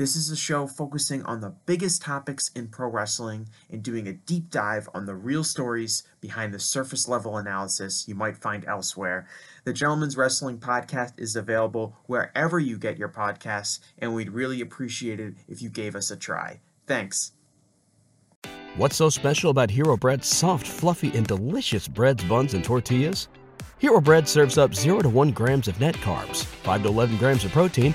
This is a show focusing on the biggest topics in pro wrestling and doing a deep dive on the real stories behind the surface level analysis you might find elsewhere. The Gentleman's Wrestling Podcast is available wherever you get your podcasts, and we'd really appreciate it if you gave us a try. Thanks. What's so special about Hero Bread's soft, fluffy, and delicious breads, buns, and tortillas? Hero Bread serves up 0 to 1 grams of net carbs, 5 to 11 grams of protein,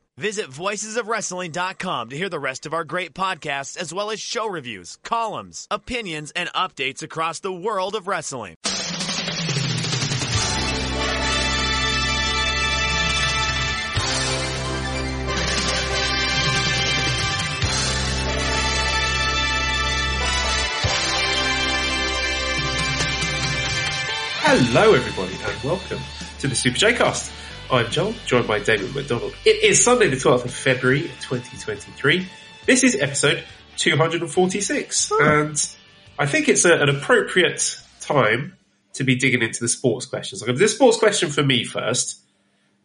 Visit voicesofwrestling.com to hear the rest of our great podcasts, as well as show reviews, columns, opinions, and updates across the world of wrestling. Hello, everybody, and welcome to the Super J Cast. I'm Joel, joined by David McDonald. It is Sunday, the 12th of February, 2023. This is episode 246, and I think it's a, an appropriate time to be digging into the sports questions. I'm going to do the sports question for me first.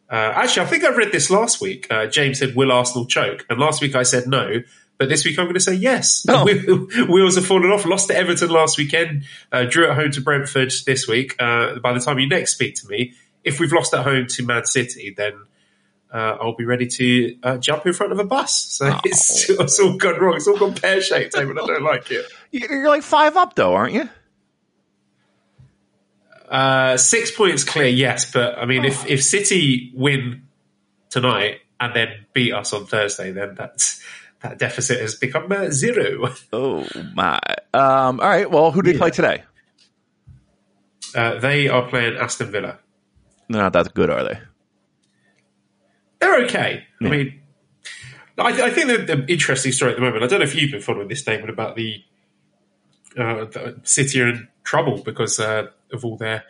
Uh, actually, I think I read this last week. Uh, James said, "Will Arsenal choke?" And last week I said no. But this week I'm going to say yes. Oh. Wheels have fallen off. Lost to Everton last weekend. Uh, drew at home to Brentford this week. Uh, by the time you next speak to me, if we've lost at home to Man City, then uh, I'll be ready to uh, jump in front of a bus. So Oh. it's, it's all gone wrong. It's all gone pear shaped, David. I don't like it. You're like five up though, aren't you? Uh, six points clear, yes. But I mean, if, if City win tonight and then beat us on Thursday, then that's that deficit has become uh, zero. Oh my. Um, all right. Well, who did they play today? Uh, they are playing Aston Villa. They're not that good, are they? They're okay. I mean, I, I think the, the interesting story at the moment. I don't know if you've been following this statement about the, uh, the City are in trouble because uh, of all their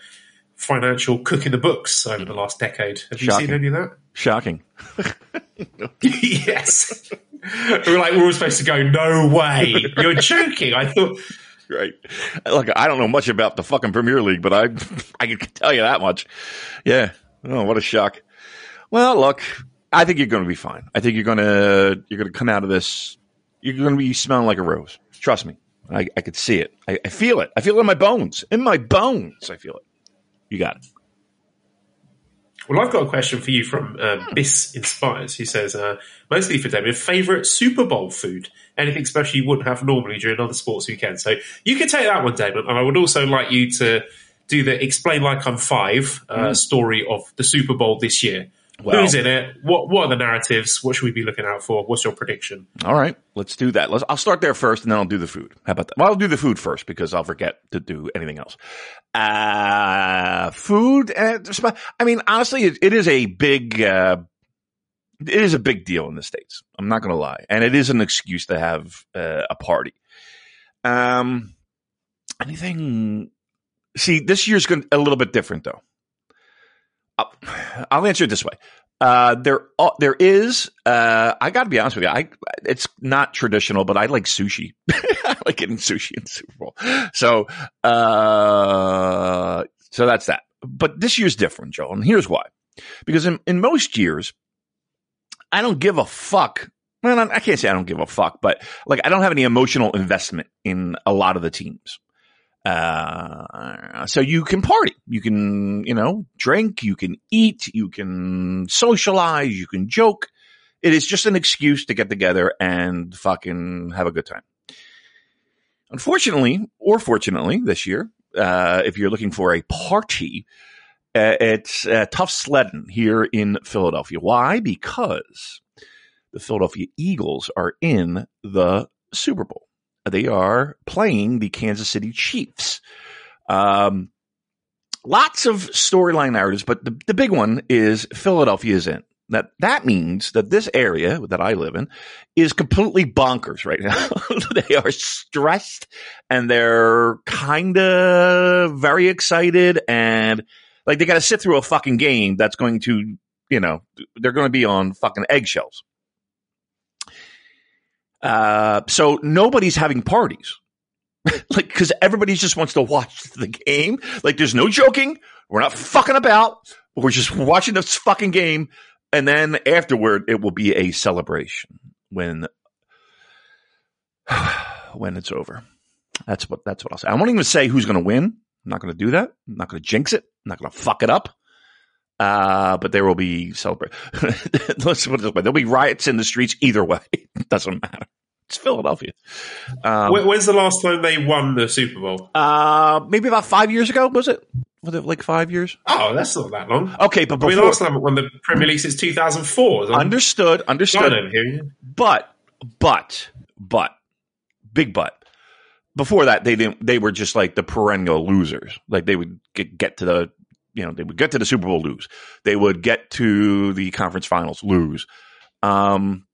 financial cooking the books over the last decade. Have you seen any of that? Shocking. yes. we were like, we were supposed to go. No way! You're joking. I thought. Right. Look, I don't know much about the fucking Premier League, but I I can tell you that much. Yeah. Oh, what a shock. Well, look, I think you're going to be fine. I think you're going to you're going to come out of this. You're going to be smelling like a rose. Trust me. I, I could see it. I, I feel it. I feel it in my bones. In my bones, I feel it. You got it. Well, I've got a question for you from uh, Biss Inspires, who says, uh, mostly for David, favourite Super Bowl food? Anything special you wouldn't have normally during other sports weekends? So you can take that one, David, and I would also like you to do the Explain Like I'm Five uh, story of the Super Bowl this year. Well- Who's in it? What What are the narratives? What should we be looking out for? What's your prediction? All right, let's do that. Let's, I'll start there first, and then I'll do the food. How about that? Well, I'll do the food first because I'll forget to do anything else. Uh, food. I mean, honestly, it, it is a big. Uh, it is a big deal in the states. I'm not going to lie, and it is an excuse to have uh, a party. Um, anything? See, this year's going a little bit different, though. I'll, answer it this way. Uh, there, uh, there is. Uh, I got to be honest with you. I, it's not traditional, but I like sushi. I like getting sushi in Super Bowl. So, uh, so that's that. but this year's different, Joe, and here's why. Because in, in most years, I don't give a fuck. Well, I can't say I don't give a fuck, but like I don't have any emotional investment in a lot of the teams. Uh, so you can party, you can, you know, drink, you can eat, you can socialize, you can joke. It is just an excuse to get together and fucking have a good time. Unfortunately, or fortunately, this year, uh, if you're looking for a party, uh, it's uh, tough sledding here in Philadelphia. Why? Because the Philadelphia Eagles are in the Super Bowl. They are playing the Kansas City Chiefs. Um, lots of storyline narratives, but the, the big one is Philadelphia is in. That that means that this area that I live in is completely bonkers right now. they are stressed and they're kind of very excited and like they got to sit through a fucking game that's going to, you know, they're going to be on fucking eggshells. Uh, so nobody's having parties. like, cause everybody just wants to watch the game. Like, there's no joking. We're not fucking about. We're just watching this fucking game. And then afterward, it will be a celebration when, when it's over. That's what, that's what I'll say. I won't even say who's going to win. I'm not going to do that. I'm not going to jinx it. I'm not going to fuck it up. Uh, but there will be celebrate. Let's put it this way: there'll be riots in the streets either way. it doesn't matter. It's Philadelphia. Um, When's the last time they won the Super Bowl? Uh, maybe about five years ago. Was it? Was it like five years? Oh, that's not that long. Okay, but before, I mean, last time won the Premier League since 2004. Understood. Understood. But, but, but, big but. Before that, they didn't. They were just like the perennial losers. Like they would get, get to the you know, they would get to the Super Bowl, lose. They would get to the conference finals, lose. Um,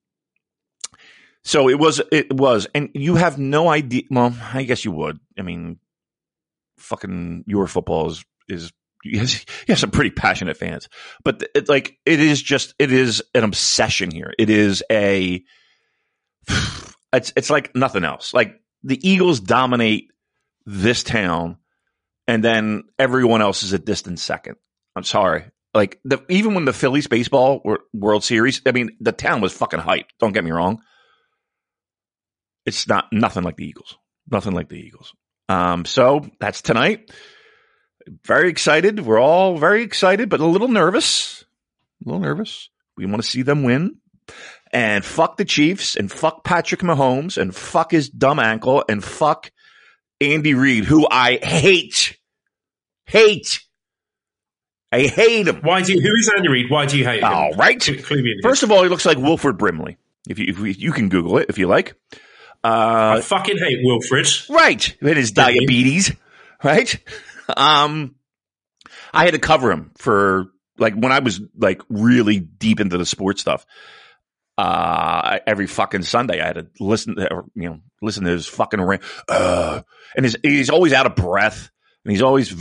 so it was, it was, and you have no idea. Well, I guess you would. I mean, fucking your football is, is, you have some pretty passionate fans, but it's like, it is just, it is an obsession here. It is a, it's, it's like nothing else. Like the Eagles dominate this town and then everyone else is a distant second. I'm sorry. Like the, even when the Phillies baseball World Series, I mean, the town was fucking hyped. Don't get me wrong. It's not nothing like the Eagles. Nothing like the Eagles. Um, so that's tonight. Very excited. We're all very excited, but a little nervous. A little nervous. We want to see them win. And fuck the Chiefs and fuck Patrick Mahomes and fuck his dumb ankle and fuck Andy Reid, who I hate. Hate. I hate him. Why do you, who is Andy Reid? Why do you hate him? All right. First of all, he looks like Wilford Brimley. If you, if you can Google it if you like. Uh, I fucking hate Wilfred. Right. With his diabetes. Right. Um, I had to cover him for like when I was like really deep into the sports stuff uh, every fucking Sunday. I had to listen to, or, you know, listen to his fucking rant. Uh, and he's, he's always out of breath and he's always.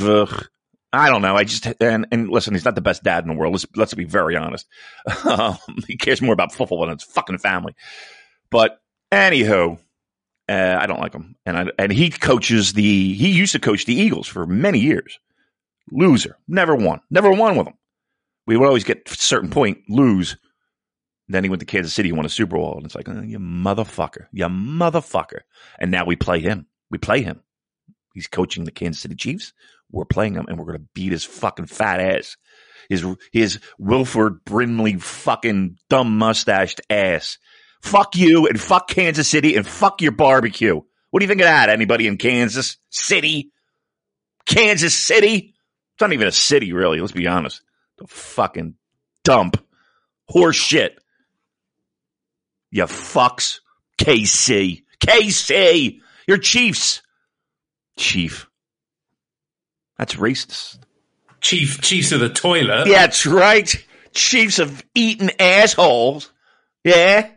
I don't know. I just, and, and listen, he's not the best dad in the world. Let's, let's be very honest. Um, he cares more about football than his fucking family. But anywho, uh, I don't like him. And I, and he coaches the, he used to coach the Eagles for many years. Loser. Never won. Never won with them. We would always get a certain point, lose then he went to Kansas City, won a Super Bowl, and it's like, oh, you motherfucker, you motherfucker. And now we play him. We play him. He's coaching the Kansas City Chiefs. We're playing him, and we're going to beat his fucking fat ass. His his Wilford Brimley fucking dumb mustached ass. Fuck you, and fuck Kansas City, and fuck your barbecue. What do you think of that? Anybody in Kansas City? Kansas City? It's not even a city, really. Let's be honest. The fucking dump. Horse shit. You fucks. KC. KC. You're Chiefs. Chief. That's racist. Chief, Chiefs of the toilet. Yeah, that's right. Chiefs of eating assholes. Yeah.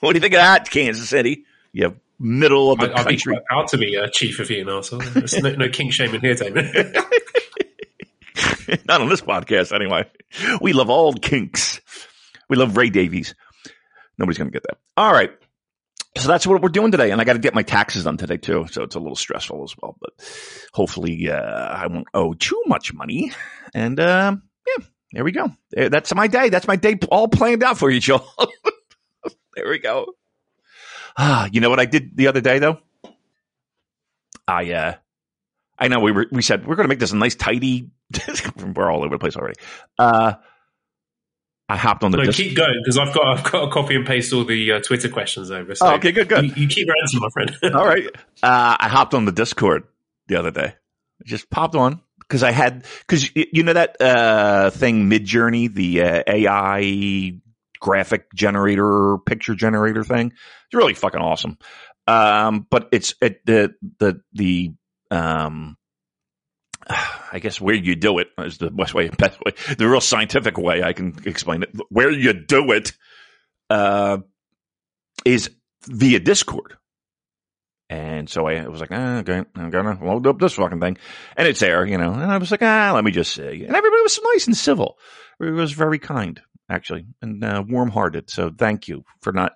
What do you think of that, Kansas City? You middle of the I, country. Be proud to be a chief of eating assholes. There's no, no king shaming here, David. Not on this podcast, anyway. We love all kinks. We love Ray Davies. Nobody's going to get that. All right. so that's what we're doing today, and I got to get my taxes done today too. So it's a little stressful as well, but hopefully uh, I won't owe too much money. And um, yeah, there we go. That's my day. That's my day all planned out for you, Joel. there we go. Ah, you know what I did the other day though? I uh, I know we were we said we're going to make this a nice tidy. we're all over the place already. Uh, I hopped on the. No, disc- keep going because I've got I've got to copy and paste all the uh, Twitter questions over. So Oh, okay, good, good. You, you keep ranting, my friend. All right. Uh, I hopped on the Discord the other day. Just popped on because I had because you know that uh, thing Midjourney, the uh, AI graphic generator, picture generator thing. It's really fucking awesome. Um, but it's it, the the the um. I guess where you do it is the best way, best way, the real scientific way I can explain it. Where you do it, uh, is via Discord. And so I was like, ah, okay, I'm gonna load up this fucking thing. And it's there, you know. And I was like, ah, let me just see. And everybody was nice and civil. It was very kind, actually, and uh, warm hearted. So thank you for not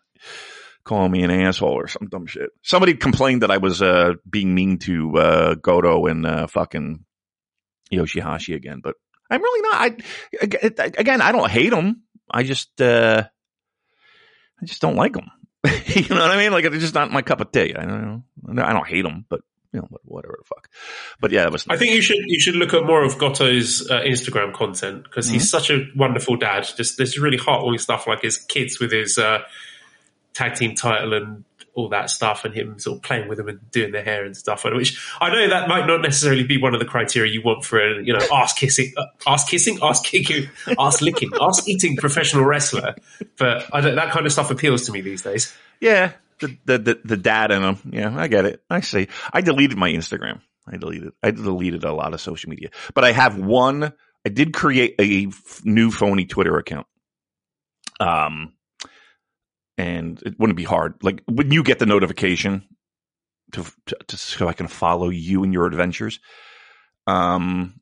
calling me an asshole or some dumb shit. Somebody complained that I was uh, being mean to uh, Goto and uh, fucking Yoshihashi again, but I'm really not. I again, I don't hate him. I just, uh, I just don't like him. you know what I mean? Like it's just not my cup of tea. I don't know. I don't hate him, but you know, whatever the fuck. But yeah, it was. I think you should you should look at more of Goto's uh, Instagram content because Mm-hmm. he's such a wonderful dad. Just there's really heartwarming stuff like his kids with his uh, tag team title and all that stuff, and him sort of playing with them and doing their hair and stuff. Which I know that might not necessarily be one of the criteria you want for a you know ass kissing, uh, ass kissing, ass kicking, ass licking, ass eating professional wrestler. But that kind of stuff appeals to me these days. Yeah, the the the, the dad in them. Yeah, I get it. I see. I deleted my Instagram. I deleted. I deleted a lot of social media, but I have one. I did create a f- new phony Twitter account. Um, and it wouldn't be hard. Like when you get the notification to, to, to so I can follow you in your adventures. Um,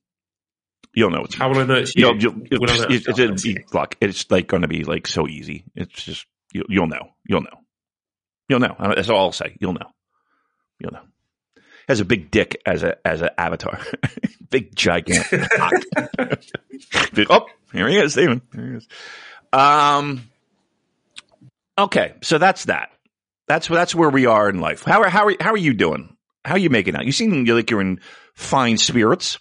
you'll know it's How will I know it's you? You'll, you'll, you'll, Will I know it's, it's it's, you? it's, look, it's like going to be like so easy. It's just you, you'll know. You'll know. You'll know. That's all I'll say. You'll know. You'll know. Has a big dick as a as an avatar. big gigantic. Big- oh, here he is, Steven. Here he is. Um. Okay, so that's that. That's that's where we are in life. How are how are how are you doing? How are you making out? You seem like you're in fine spirits.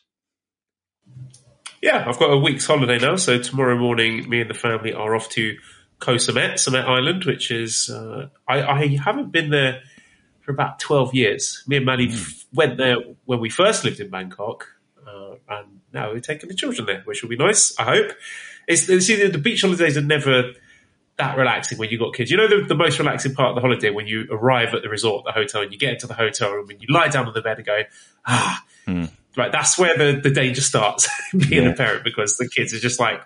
Yeah, I've got a week's holiday now, so tomorrow morning, me and the family are off to Koh Samet, Samet Island, which is uh, I, I haven't been there for about twelve years. Me and Maddie f- went there when we first lived in Bangkok, uh, and now we're taking the children there, which will be nice. I hope. It's, it's see, the beach holidays are never that relaxing when you got kids. You know the, the most relaxing part of the holiday when you arrive at the resort, the hotel, and you get into the hotel room and you lie down on the bed and go, ah, right. That's where the, the danger starts being Yeah. a parent because the kids are just like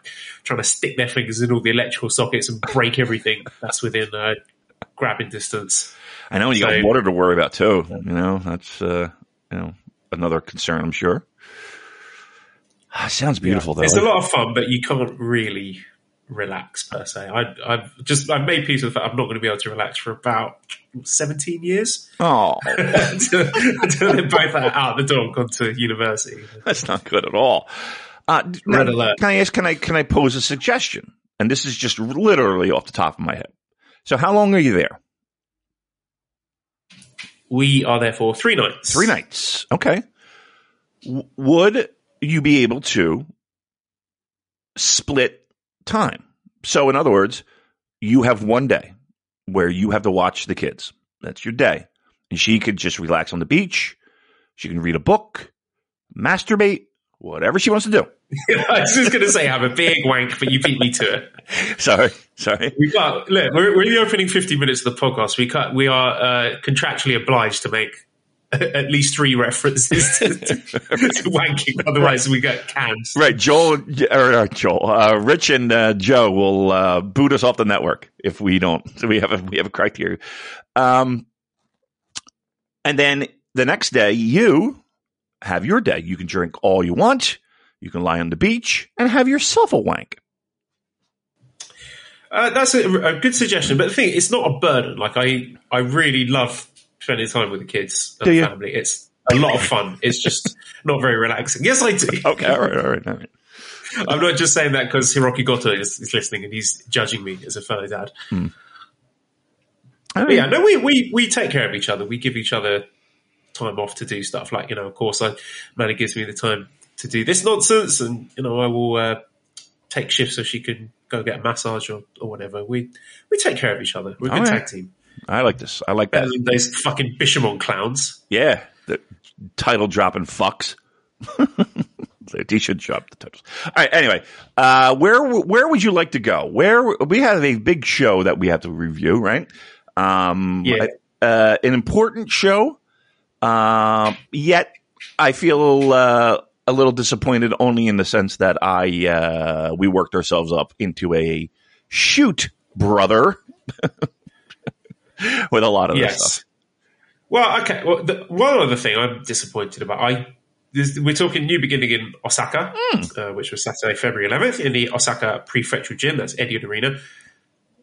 trying to stick their fingers in all the electrical sockets and break everything that's within uh, grabbing distance. I know you got water to worry about too. You know, that's uh, you know another concern. I'm sure. Ah, Sounds beautiful though. It's a lot of fun, but you can't really relax per se. I, I've just I've made peace with the fact I'm not going to be able to relax for about 17 years Oh, until, until they're out the door and gone to university. that's not good at all. Uh, Red now, alert. Can I ask? Can I can I pose a suggestion? And this is just literally off the top of my head. So, how long are you there? We are there for three nights. Three nights. Okay. W- would you be able to split time? So, in other words, you have one day where you have to watch the kids. That's your day. And she could just relax on the beach. She can read a book, masturbate, whatever she wants to do. I was just going to say have a big wank, but you beat me to it. Sorry. Sorry. We got look. We're, we're in the opening fifty minutes of the podcast. We cut, we are uh, contractually obliged to make at least three references to, to, to wanking, otherwise we get canned. Right. Joel, or uh, Joel, uh, Rich and uh, Joe will uh, boot us off the network if we don't. So we have a, we have a criteria. Um, and then the next day, you have your day. You can drink all you want. You can lie on the beach and have yourself a wank. Uh, that's a, a good suggestion, but the thing, it's not a burden. Like I, I really love spending time with the kids and Do you? family. It's a lot of fun. It's just not very relaxing. Yes, I do. Okay, all right, all right, all right. I'm not just saying that because Hiroki Goto is, is listening and he's judging me as a fellow dad. All But yeah, no, we, we, we take care of each other. We give each other time off to do stuff. Like, you know, of course, I, Manny gives me the time to do this nonsense and, you know, I will uh, take shifts so she can go get a massage or, or whatever. We we take care of each other. We're a good All right. tag team. I like this. I like Better that. than those fucking Bishamon clowns. Yeah, the title dropping fucks. he should drop the titles. All right. Anyway, uh, where where would you like to go? Where we have a big show that we have to review, right? Um, Yeah. uh, an important show. Um, yet I feel uh, a little disappointed, only in the sense that I uh, we worked ourselves up into a shoot, brother, with a lot of this Yes. stuff. Well, okay. Well, the, one other thing I'm disappointed about, I we're talking new beginning in Osaka, uh, which was Saturday, February 11th, in the Osaka Prefectural Gym. That's Edion Arena.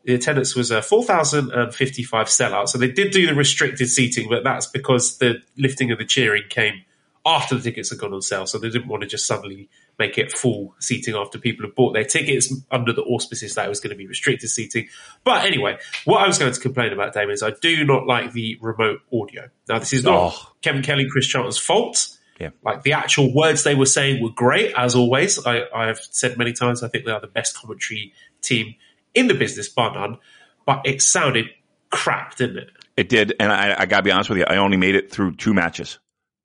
The attendance was uh, 4,055 sellouts. So they did do the restricted seating, but that's because the lifting of the cheering came after the tickets had gone on sale. So they didn't want to just suddenly make it full seating after people have bought their tickets under the auspices that it was going to be restricted seating. But anyway, what I was going to complain about, Damon, is I do not like the remote audio. Now, this is not Oh. Kevin Kelly, Chris Charlton's fault. Yeah. Like the actual words they were saying were great, as always. I, I have said many times, I think they are the best commentary team in the business, bar none. But it sounded crap, didn't it? It did, and I, I gotta be honest with you. I only made it through two matches,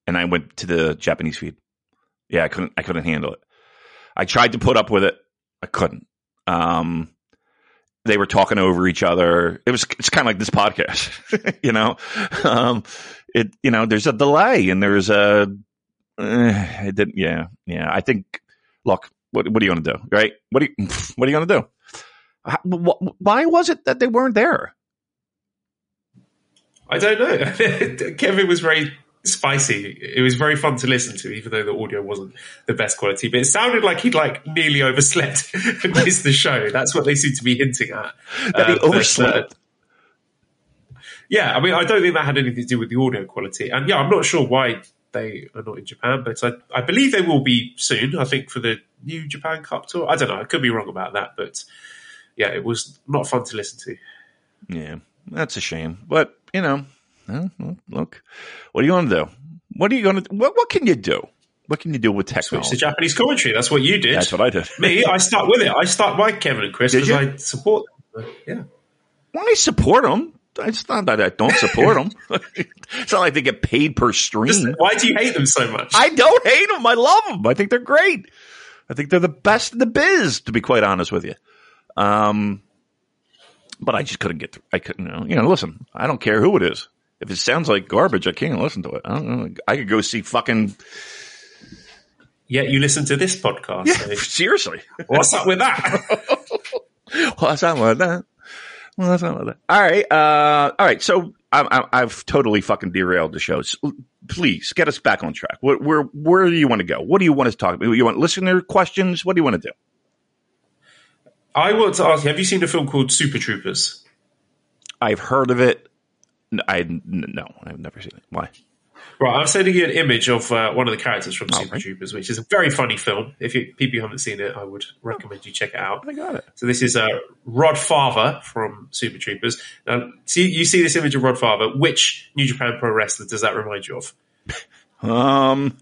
and I went to the Japanese feed. Yeah, I couldn't. I couldn't handle it. I tried to put up with it. I couldn't. Um, they were talking over each other. It was. It's kind of like this podcast, you know. Um, it. You know, there's a delay, and there's a. Uh, it didn't. Yeah, yeah. I think. Look, what what are you going to do, right? What are you What are you going to do? How, wh- why was it that they weren't there? I don't know. Kevin was very spicy. It was very fun to listen to, even though the audio wasn't the best quality. But it sounded like he'd like nearly overslept and missed the show. That's what they seem to be hinting at. That he Uh, but, uh, overslept. yeah, I mean, I don't think that had anything to do with the audio quality. And yeah, I'm not sure why they are not in Japan, but I, I believe they will be soon. I think for the new Japan Cup tour. I don't know. I could be wrong about that, but yeah, it was not fun to listen to. Yeah, that's a shame. But you know, well, look, what are you going to do? What are you going to? What What can you do? What can you do with technology? Switch to? Japanese commentary. That's what you did. That's what I did. Me, I start with it. I start by Kevin and Chris because? I support them. Yeah. Well, I support them. It's not that I don't support them. it's not like they get paid per stream. Just, why do you hate them so much? I don't hate them. I love them. I think they're great. I think they're the best in the biz, to be quite honest with you. Um, but I just couldn't get. Through. I couldn't. You know, you know, listen. I don't care who it is. If it sounds like garbage, I can't listen to it. I don't know. I could go see fucking. Yet you listen to this podcast. Yeah, so seriously. what's up with that? What's up with that? What's that like that? All right. Uh, all right. So I, I, I've totally fucking derailed the show. So please get us back on track. Where, where, where do you want to go? What do you want us to talk about? You want listener questions? What do you want to do? I want to ask you: Have you seen a film called Super Troopers? I've heard of it. I n- no, I've never seen it. Why? Right, I'm sending you an image of uh, one of the characters from Oh, Super right. Troopers, which is a very funny film. If you, people haven't seen it, I would recommend you check it out. I got it. So this is uh, Rod Farva from Super Troopers. Now, see, you see this image of Rod Farva. Which New Japan Pro wrestler does that remind you of? Um,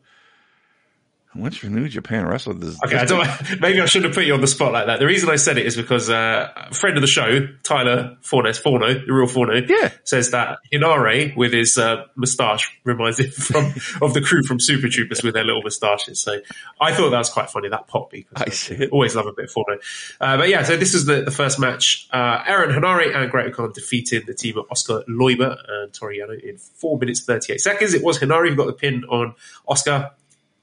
what's your New Japan wrestler? This, Okay, I don't, maybe I shouldn't have put you on the spot like that. The reason I said it is because uh, a friend of the show, Tyler Fornes, Forno, the real Forno, Yeah. says that Henare with his uh, moustache reminds him from of the crew from Super Troopers with their little moustaches. So I thought that was quite funny, that pop because I see always love a bit of Forno. Uh, but yeah, so this is the, the first match. Uh, Aaron Henare and Great Khan defeated the team of Oscar Leube and Toru Yano in 4 minutes 38 seconds. It was Henare who got the pin on Oscar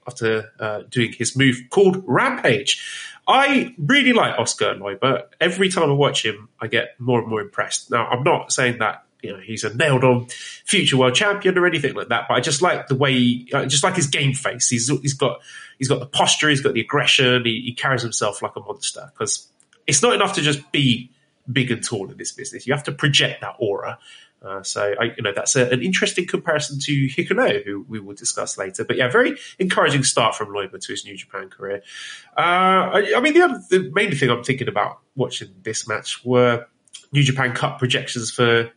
after uh, doing his move called Rampage. I really like Oscar Leube. Every time I watch him, I get more and more impressed. Now, I'm not saying that you know he's a nailed-on future world champion or anything like that, but I just like the way, he, just like his game face. He's he's got he's got the posture, he's got the aggression. He, he carries himself like a monster because it's not enough to just be big and tall in this business. You have to project that aura. Uh, so, I, you know, that's a, an interesting comparison to Hikuleo, who we will discuss later. But yeah, very encouraging start from Leube to his New Japan career. Uh, I, I, mean, the, other, the main thing I'm thinking about watching this match were New Japan Cup projections for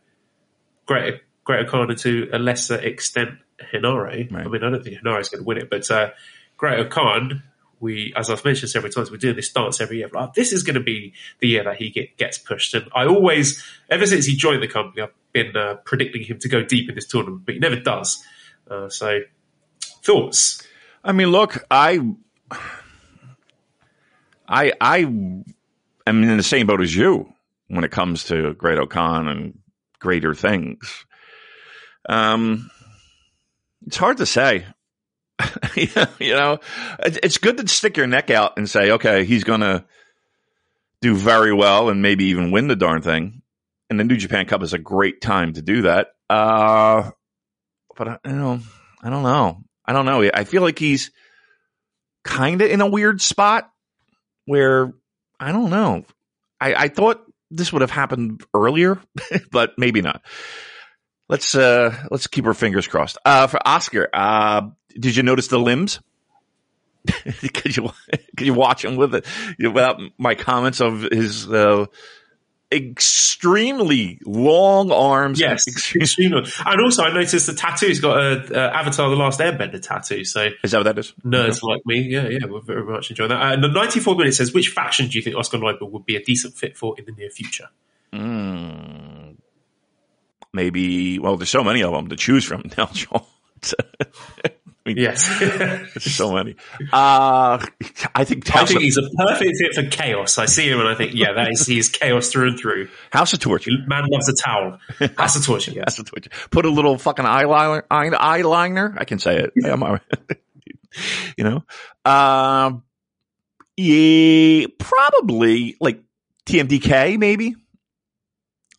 Great Great Okada to a lesser extent Henare. Right. I mean, I don't think Henare is going to win it, but uh, Great Khan we, as I've mentioned several times, we're doing this dance every year. Like, this is going to be the year that he get, gets pushed. And I always, ever since he joined the company, I've been uh, predicting him to go deep in this tournament, but he never does. Uh, so, thoughts? I mean, look, I, I, I am in the same boat as you when it comes to Great-O-Khan and greater things. Um, it's hard to say. you know, it's good to stick your neck out and say, okay, he's going to do very well and maybe even win the darn thing. And the New Japan Cup is a great time to do that. Uh, but I, you know, I don't know. I don't know. I feel like he's kind of in a weird spot where I don't know. I, I thought this would have happened earlier, but maybe not. Let's uh let's keep our fingers crossed. Uh, for Oscar, uh, did you notice the limbs? could you could you watch him with it without my comments of his uh, extremely long arms? Yes, extremely. And also, I noticed the tattoo. He's got a, a Avatar: The Last Airbender tattoo. So is that what that is? Nerds like me, yeah, yeah, we're very much enjoying that. Uh, and the 94 minute says, which faction do you think Oscar Leube would be a decent fit for in the near future? Mm, maybe. Well, there's so many of them to choose from now, Joel. Mean, yes, so many. Uh, I think I think he's a perfect fit for chaos. I see him and I think, yeah, that is he's chaos through and through. House of Torture. Man loves a towel. House of Torture. Yes. House of Torture. Put a little fucking eyeliner. Eyeliner. I can say it. you know. Um. Yeah, probably like TMDK, maybe.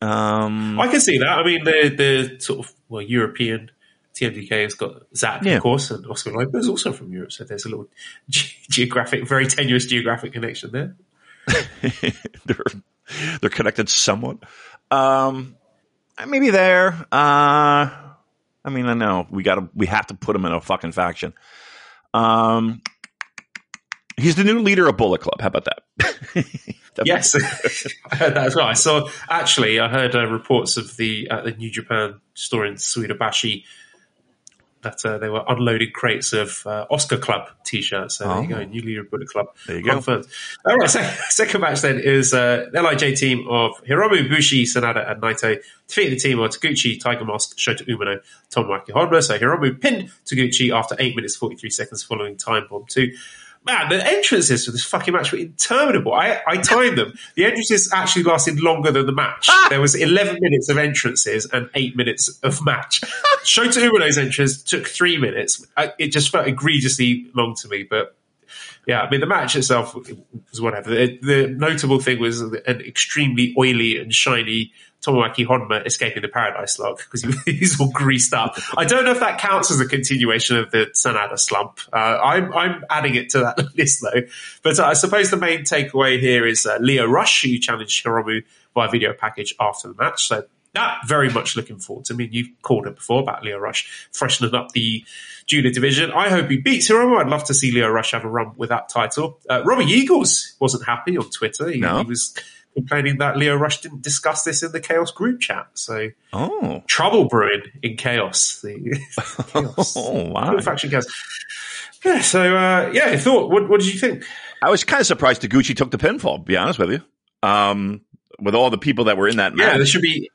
Um, I can see that. I mean, the the sort of well European TMDK has got Zack, yeah. of course, and Oscar Leube is also from Europe. So there's a little ge- geographic, very tenuous geographic connection there. they're they're connected somewhat. Um, maybe there. Uh, I mean, I know we got to we have to put them in a fucking faction. Um, he's the new leader of Bullet Club. How about that? yes, I heard that as well. I saw actually, I heard uh, reports of the uh, the New Japan store in Suidobashi that uh, they were unloading crates of uh, Oscar Club t-shirts. So oh. there you go, new leader Bullet Club. There you go. All right, second, second match then is uh, LIJ team of Hiromu, Bushi, Sanada, and Naito defeating the team of Taguchi, Tiger Mask, Shota Umino, Tomoaki Honma. So Hiromu pinned Taguchi after 8 minutes 43 seconds following time bomb 2 man, the entrances for this fucking match were interminable. I, I timed them. The entrances actually lasted longer than the match. Ah! There was 11 minutes of entrances and 8 minutes of match. Shota Umino's entrance took 3 minutes. It just felt egregiously long to me, but yeah, I mean, the match itself was whatever. The, the notable thing was an extremely oily and shiny Tomoaki Honma escaping the Paradise Lock because he, he's all greased up. I don't know if that counts as a continuation of the Sanada slump. Uh, I'm, I'm adding it to that list though. But uh, I suppose the main takeaway here is uh, Lio Rush, who challenged Hiromu via video package after the match. So that very much looking forward to. I mean, you've called it before about Lio Rush freshening up the junior division. I hope he beats Hiromu. I'd love to see Lio Rush have a run with that title. Uh, Robbie Eagles wasn't happy on Twitter. He, no. he was complaining that Lio Rush didn't discuss this in the Chaos group chat. So, oh, trouble brewing in Chaos. The chaos. oh, wow. Faction Chaos. Yeah. So, uh, yeah, I thought. What, what did you think? I was kind of surprised Taguchi took the pinfall. To be honest with you, um, with all the people that were in that match. Yeah, there should be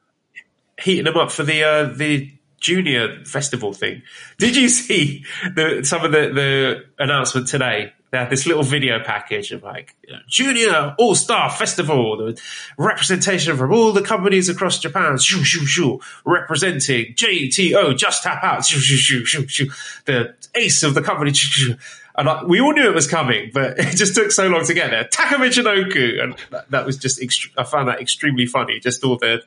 heating them up for the uh, the junior festival thing. Did you see the, some of the, the announcement today they had this little video package of like you know, junior all star festival, the representation from all the companies across Japan, shoo, shoo, shoo, representing JTO, just tap out, shoo, shoo, shoo, shoo, shoo, the ace of the company, shoo, shoo. And like, we all knew it was coming, but it just took so long to get there. Taka Michinoku, and that, that was just, ext- I found that extremely funny. Just all the,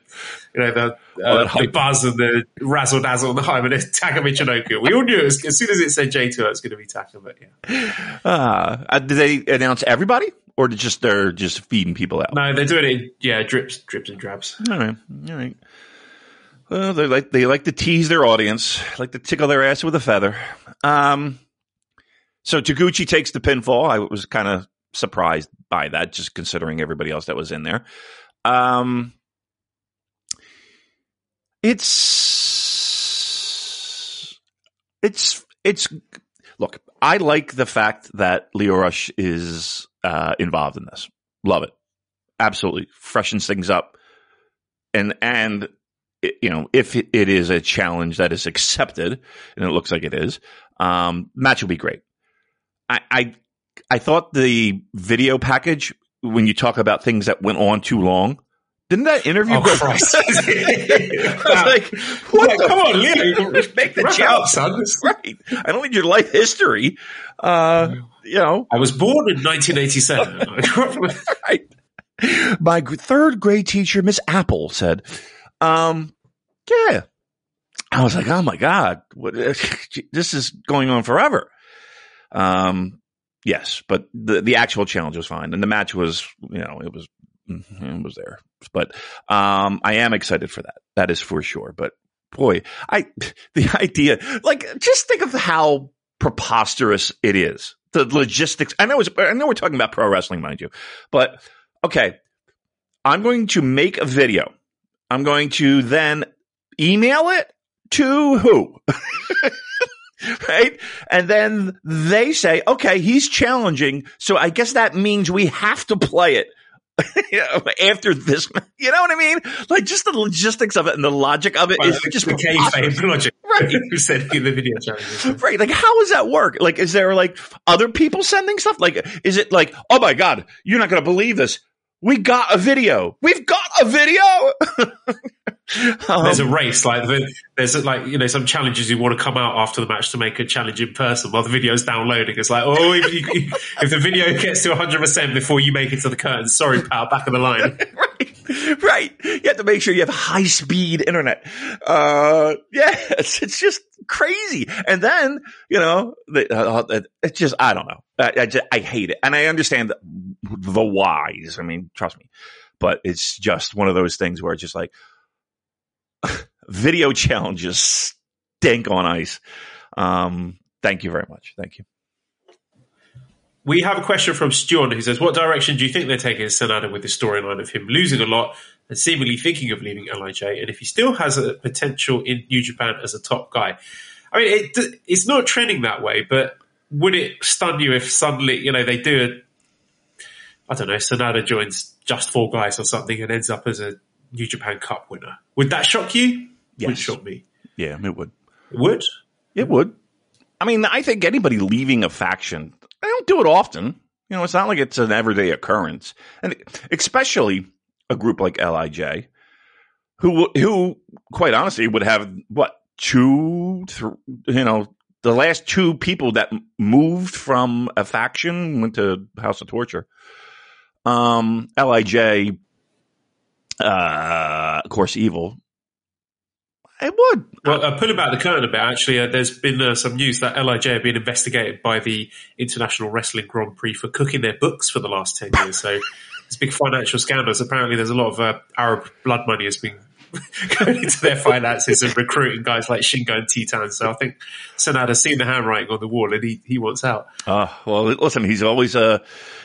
you know, the, uh, the buzz and the razzle dazzle and the hype, and Taka Michinoku. We all knew it was, as soon as it said JTO, it was going to be Taka, but yeah. Uh, did they announce everybody? or just they're just feeding people out. No, they're doing it. Yeah, drips, drips and drabs. All right, all right. Well, they like they like to tease their audience, like to tickle their ass with a feather. Um, so Taguchi takes the pinfall. I was kind of surprised by that, just considering everybody else that was in there. Um, it's it's it's look. I like the fact that Lio Rush is uh, involved in this. Love it, absolutely freshens things up, and and you know if it, it is a challenge that is accepted, and it looks like it is, um, match will be great. I, I I thought the video package when you talk about things that went on too long. Didn't that interview Oh, go? Christ. I was like, what Yeah, the come on, Lio, you make the joke, up, son. right? I don't need your life history. Uh, you know, I was born in 1987. right. My third grade teacher, Miss Apple, said, um, yeah. I was like, oh my God, what, this is going on forever. Um, yes, but the, the actual challenge was fine. And the match was, you know, it was, it was there. But, um, I am excited for that. That is for sure. But boy, I, the idea, like, just think of how preposterous it is. The logistics. I know it's, I know we're talking about pro wrestling, mind you, but okay. I'm going to make a video. I'm going to then email it to who? right? And then they say, okay, he's challenging. So I guess that means we have to play it. you know, after this, you know what I mean? Like just the logistics of it and the logic of it is just the kayfabe logic. Right. Who said the video challenge? Right. Like, how does that work? Like, is there like other people sending stuff? Like, is it like, oh my God, you're not going to believe this. We got a video. We've got a video. Um, There's a race, like there's like you know some challenges you want to come out after the match to make a challenge in person while the video's downloading. It's like, oh, if, you, if the video gets to 100 percent before you make it to the curtain, sorry, pal, back of the line. right. Right. You have to make sure you have high speed internet. Uh, yeah, it's, it's just crazy. And then, you know, the, uh, it's just, I don't know. I, I, just, I hate it. And I understand the, the whys. I mean, trust me, but it's just one of those things where it's just like, video challenges stink on ice. Um, thank you very much. Thank you. We have a question from Stuart who says, "What direction do you think they're taking Sanada with the storyline of him losing a lot and seemingly thinking of leaving LIJ? And if he still has a potential in New Japan as a top guy, I mean, it, it's not trending that way. But would it stun you if suddenly, you know, they do a, I don't know, Sanada joins Just Four Guys or something and ends up as a New Japan Cup winner? Would that shock you? Would Yes. shock me. Yeah, it would. It would. It would. I mean, I think anybody leaving a faction, they don't do it often. You know, it's not like it's an everyday occurrence, and especially a group like LIJ, who who quite honestly would have what two, th- you know, the last two people that moved from a faction went to House of Torture. Um, LIJ, uh, of course, evil. It would. Well, uh, pulling back the curtain a bit, actually, uh, there's been uh, some news that LIJ have been investigated by the International Wrestling Grand Prix for cooking their books for the last 10 years. So there's big financial scandals. Apparently, there's a lot of uh, Arab blood money has been going into their finances and recruiting guys like Shingo and Titan. So I think Sanada's seen the handwriting on the wall and he, he wants out. Uh, well, listen, he's always uh,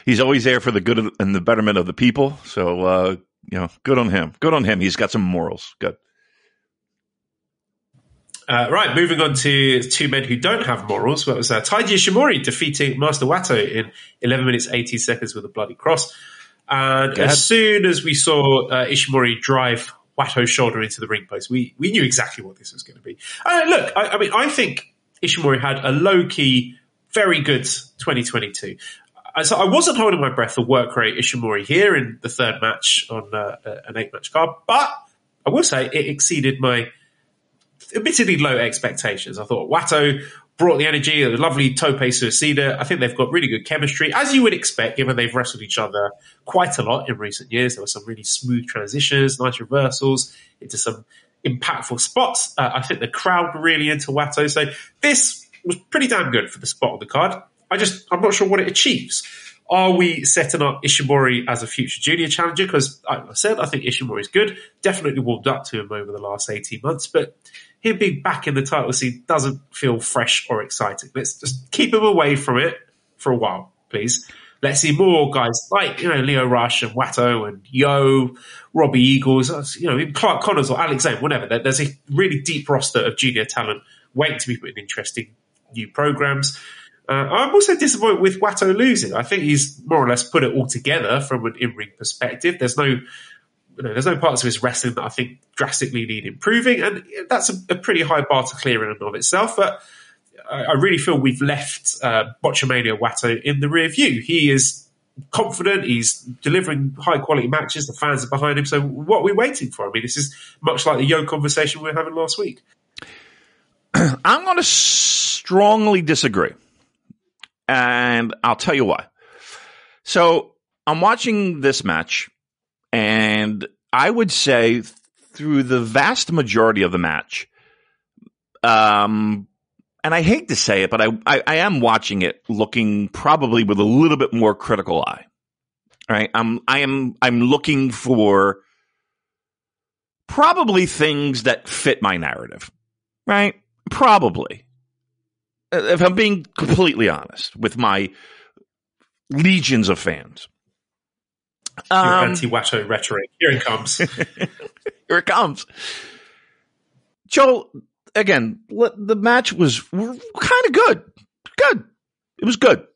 he's always there for the good and the betterment of the people. So, uh, you know, good on him. Good on him. He's got some morals. Good. Uh, right, moving on to two men who don't have morals. That was uh, Taiji Ishimori defeating Master Wato in 11 minutes 18 seconds with a bloody cross. And Go ahead. as soon as we saw uh, Ishimori drive Wato's shoulder into the ring post, we, we knew exactly what this was going to be. Uh, look, I, I mean, I think Ishimori had a low key, very good 2022. Uh, So I wasn't holding my breath for work rate Ishimori here in the third match on uh, an eight match card, but I will say it exceeded my admittedly low expectations. I thought Wato brought the energy, a lovely tope suicida. I think they've got really good chemistry, as you would expect, given they've wrestled each other quite a lot in recent years. There were some really smooth transitions, nice reversals into some impactful spots. Uh, I think the crowd were really into Wato. So this was pretty damn good for the spot on the card. I just, I'm not sure what it achieves. Are we setting up Ishimori as a future junior challenger? Because like I said, I think Ishimori is good. Definitely warmed up to him over the last 18 months, but him being back in the title scene doesn't feel fresh or exciting. Let's just keep him away from it for a while, please. Let's see more guys like, you know, Lio Rush and Wato and Yo, Robbie Eagles, uh, you know, Clark Connors or Alex Zayne, whatever. There's a really deep roster of junior talent waiting to be put in interesting new programs. Uh, I'm also disappointed with Wato losing. I think he's more or less put it all together from an in-ring perspective. There's no, you know, there's no parts of his wrestling that I think drastically need improving, and that's a, a pretty high bar to clear in and of itself. But I, I really feel we've left uh, Botchamania Wato in the rear view. He is confident. He's delivering high quality matches. The fans are behind him. So what are we waiting for? I mean, this is much like the YOH conversation we were having last week. I'm going to strongly disagree. And I'll tell you why. So I'm watching this match, and I would say through the vast majority of the match, um, and I hate to say it, but I, I, I am watching it looking probably with a little bit more critical eye. Right? I'm I am I'm looking for probably things that fit my narrative. Right? Probably. Uh, If I'm being completely honest with my legions of fans. Your Um, anti-Wato rhetoric. Here it comes. here it comes. Joel, again, the match was kind of good. Good. It was good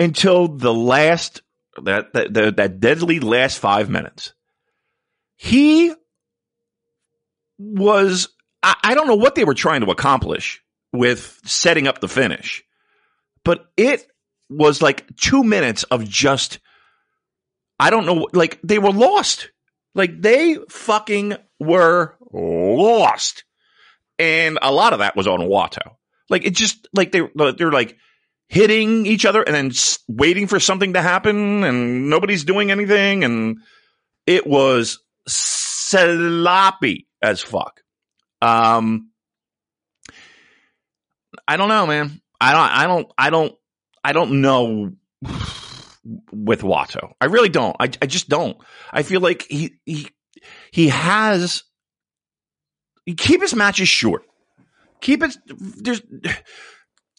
until the last that that, that that deadly last five minutes. He was. I, I don't know what they were trying to accomplish with setting up the finish, but it was like two minutes of just. I don't know. Like they were lost. Like they fucking were lost. And a lot of that was on Wato. Like it just like they they're like hitting each other and then waiting for something to happen and nobody's doing anything and it was sloppy as fuck. Um I don't know, man. I don't I don't I don't I don't know with Wato. I really don't. I I just don't. I feel like he he he has keep his matches short. Keep it there's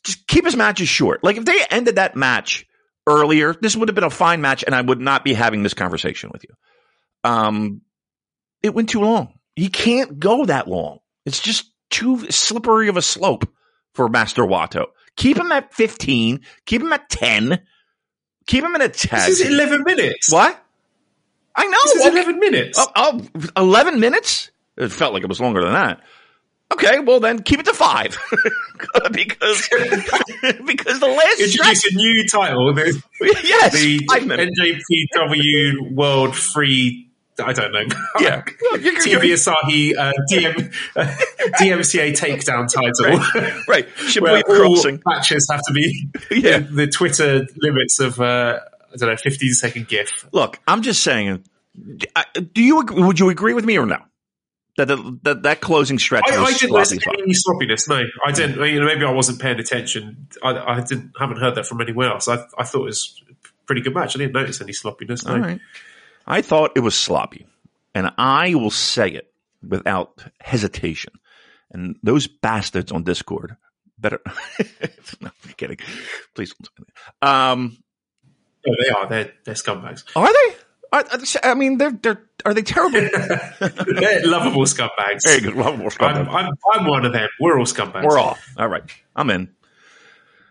just keep his matches short. Like if they ended that match earlier, this would have been a fine match and I would not be having this conversation with you. Um it went too long. He can't go that long. It's just too slippery of a slope for Master Wato. Keep him at 15, keep him at 10. Keep him in a tag. this is 11 minutes. What? I know. This is 11 minutes. Oh, oh, 11 minutes? It felt like it was longer than that. Okay, well then keep it to five because because the last Introduce a new title. The, yes the five. NJPW World Free. I don't know. Yeah. TV Asahi uh, DM, DMCA takedown title. right Where Shibuya all crossing matches have to be Yeah. the Twitter limits of uh, I don't know, fifteen second GIF. Look, I'm just saying. I- Do you would you agree with me or no? That that that closing stretch I, was I didn't sloppy notice any sloppiness. No, I didn't. You know, maybe I wasn't paying attention. I, I didn't haven't heard that from anywhere else. I, I thought it was a pretty good match. I didn't notice any sloppiness. No. All right. I thought it was sloppy, and I will say it without hesitation. And those bastards on Discord better. no, I'm kidding. Please don't. Um, No, they are. They're they're scumbags. are they? Are, are they- I mean, they're they're are they terrible? they're lovable scumbags. Very good. Love more I'm, I'm I'm one of them. We're all scumbags. We're off. All right, I'm in.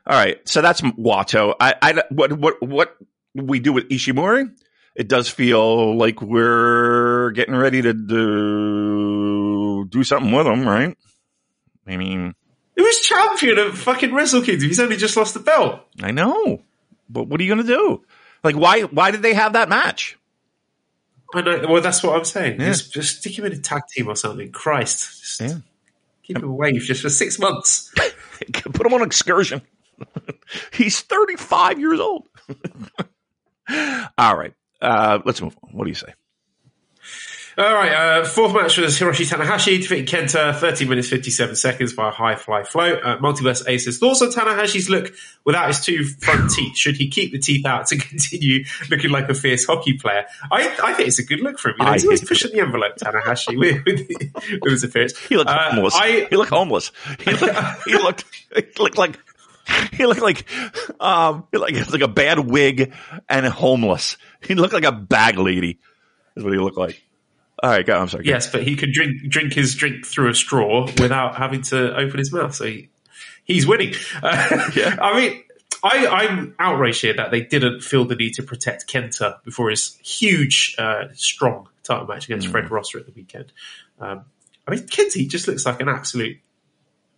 All right, so that's Wato. I, I what what what we do with Ishimori? It does feel like we're getting ready to do do something with him, right? I mean, He was champion of fucking Wrestle Kingdom. He's only just lost the belt. I know, but what are you going to do? Like, why why did they have that match? I know. Well, that's what I'm saying. Yeah. Just, just stick him in a tag team or something. Christ, just Yeah. keep him away just for six months. Put him on excursion. He's 35 years old. All right, uh, let's move on. What do you say? All right, uh, fourth match was Hiroshi Tanahashi defeating Kenta 13 minutes 57 seconds by a high fly flow. Uh, Multiverse Aces thoughts on Tanahashi's look without his two front teeth. Should he keep the teeth out to continue looking like a fierce hockey player? I, I think it's a good look for him. You know, he's always pushing the envelope, Tanahashi, with, with, with his appearance. He looked Uh, homeless. I, he looked homeless. He looked, he looked, he looked like, he looked like, um, like, like a bad wig and homeless. He looked like a bag lady. Is what he looked like. All right, go. I'm sorry. Yes, but he could drink drink his drink through a straw without having to open his mouth. So he, he's winning. Uh, Yeah. I mean, I, I'm outraged here that they didn't feel the need to protect Kenta before his huge, uh, strong title match against Fred Rosser at the weekend. Um, I mean, Kenta just looks like an absolute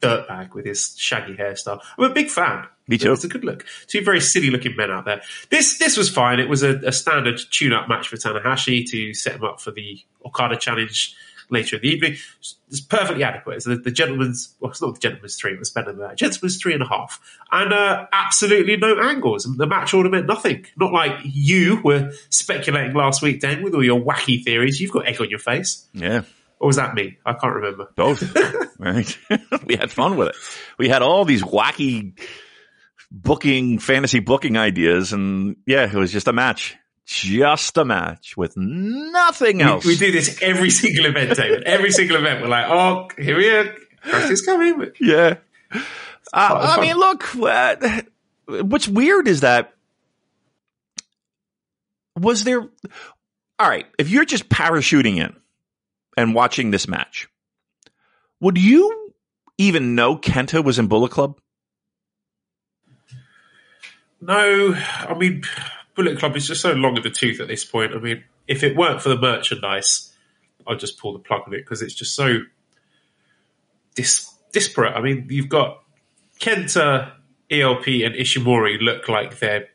dirtbag with his shaggy hairstyle. I'm a big fan. Me too. It's a good look. Two very silly looking men out there. This this was fine. It was a, a standard tune up match for Tanahashi to set him up for the Okada challenge later in the evening. It's perfectly adequate. It's the, the gentleman's well, it's not the gentleman's three. It was better than that. Gentleman's three and a half, and uh, absolutely no angles. The match order meant nothing. Not like you were speculating last week, Dan, with all your wacky theories. You've got egg on your face. Yeah. Or was that me? I can't remember. Both. right. we had fun with it. We had all these wacky booking, fantasy booking ideas. And yeah, it was just a match. Just a match with nothing else. We, we do this every single event, David. Every single event, we're like, oh, here we are. Christ coming. Yeah. Uh, part of the I mean, look, uh, what's weird is that was there. All right, if you're just parachuting in and watching this match, would you even know Kenta was in Bullet Club? No, I mean, Bullet Club is just so long in the tooth at this point. I mean, if it weren't for the merchandise, I'd just pull the plug on it because it's just so dis- disparate. I mean, you've got Kenta, ELP, and Ishimori look like they're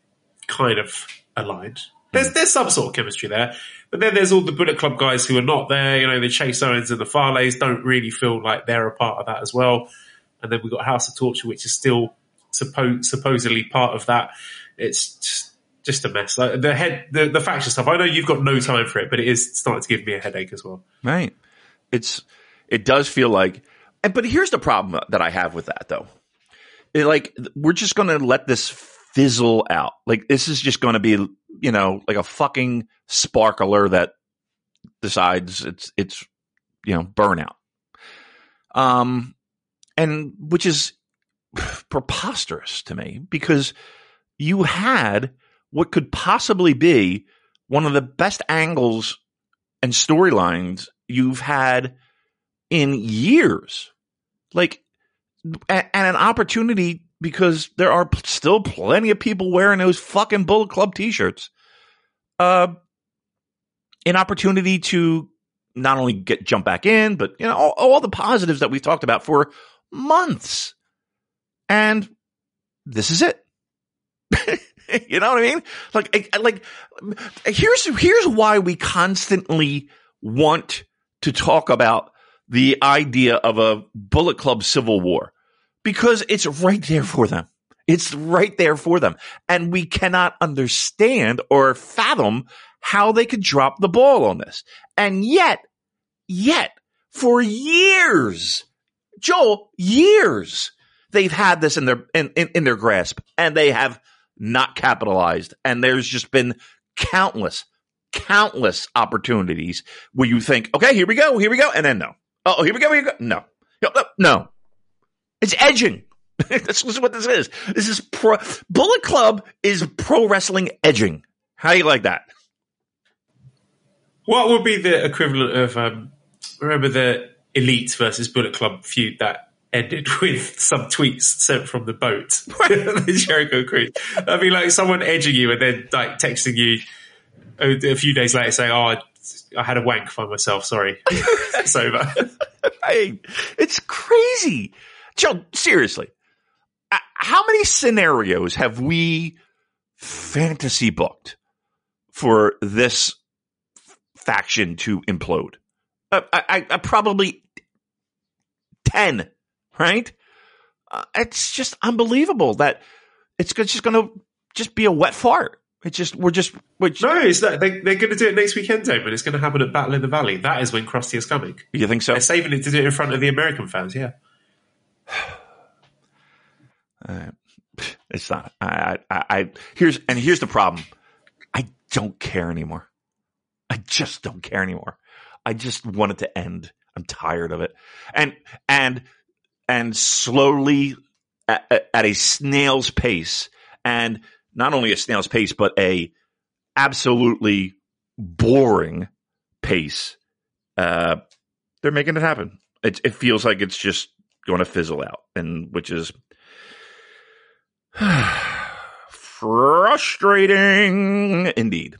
kind of aligned. There's there's some sort of chemistry there, but then there's all the Bullet Club guys who are not there. You know, the Chase Owens and the Farleys don't really feel like they're a part of that as well. And then we've got House of Torture, which is still suppo- supposedly part of that. It's just, a mess. Like the head, the, the faction stuff. I know you've got no time for it, but it is starting to give me a headache as well. Right. It's it does feel like but here's the problem that I have with that though. It, like we're just going to let this fizzle out. Like this is just going to be, you know, like a fucking sparkler that decides it's it's you know, burnout. Um and which is preposterous to me because you had what could possibly be one of the best angles and storylines you've had in years. Like, and an opportunity because there are p- still plenty of people wearing those fucking Bullet Club t-shirts. Uh, an opportunity to not only get jump back in, but you know all, all the positives that we've talked about for months. And this is it. you know what I mean? Like, like here's here's why we constantly want to talk about the idea of a Bullet Club civil war because it's right there for them. It's right there for them. And we cannot understand or fathom how they could drop the ball on this. And yet, yet, for years, Joel, years, they've had this in their in, in, in their grasp and they have not capitalized. And there's just been countless, countless opportunities where you think, okay, here we go, here we go, and then no. Oh, here we go, here we go. No. No, no, no. It's edging. this is what this is. This is pro Bullet Club is pro wrestling edging. How do you like that? What would be the equivalent of um, remember the Elite versus Bullet Club feud that ended with some tweets sent from the boat, the Jericho crew? That'd be like someone edging you and then like texting you a, a few days later saying, "Oh, I, I had a wank by myself. Sorry, it's over." I, it's crazy. Joe, seriously. Uh, How many scenarios have we fantasy booked for this faction to implode? Uh, I, I, I probably 10, right? Uh, it's just unbelievable that it's just going to just be a wet fart. It's just we're just we're just, No, it's that they, they're going to do it next weekend, Damon. It's going to happen at Battle in the Valley. That is when Krusty is coming. you think so? They're saving it to do it in front of the American fans. Yeah. It's not. I, I, I here's and here's the problem. I don't care anymore. I just don't care anymore. I just want it to end. I'm tired of it. And and and slowly at, at a snail's pace, and not only a snail's pace, but a absolutely boring pace. Uh, they're making it happen. It, it feels like it's just going to fizzle out, and which is frustrating indeed.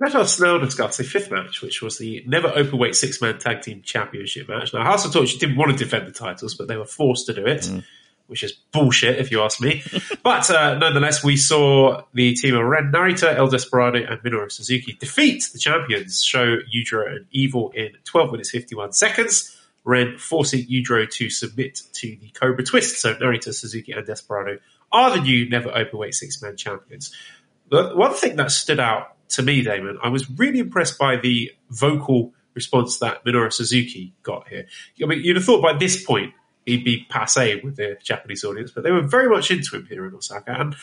Let us now discuss the fifth match, which was the never openweight six man tag team championship match. Now, House of Torture didn't want to defend the titles, but they were forced to do it, mm. Which is bullshit, if you ask me. but uh, nonetheless, we saw the team of Ren Narita, El Desperado, and Minoru Suzuki defeat the champions, SHO Yujiro and Evil in 12 minutes 51 seconds. Ren forcing Yujiro to submit to the Cobra Twist. So Narita, Suzuki, and Desperado are the new never openweight six man champions. The one thing that stood out to me, Damon, I was really impressed by the vocal response that Minoru Suzuki got here. I mean, you'd have thought by this point he'd be passe with the Japanese audience, but they were very much into him here in Osaka. And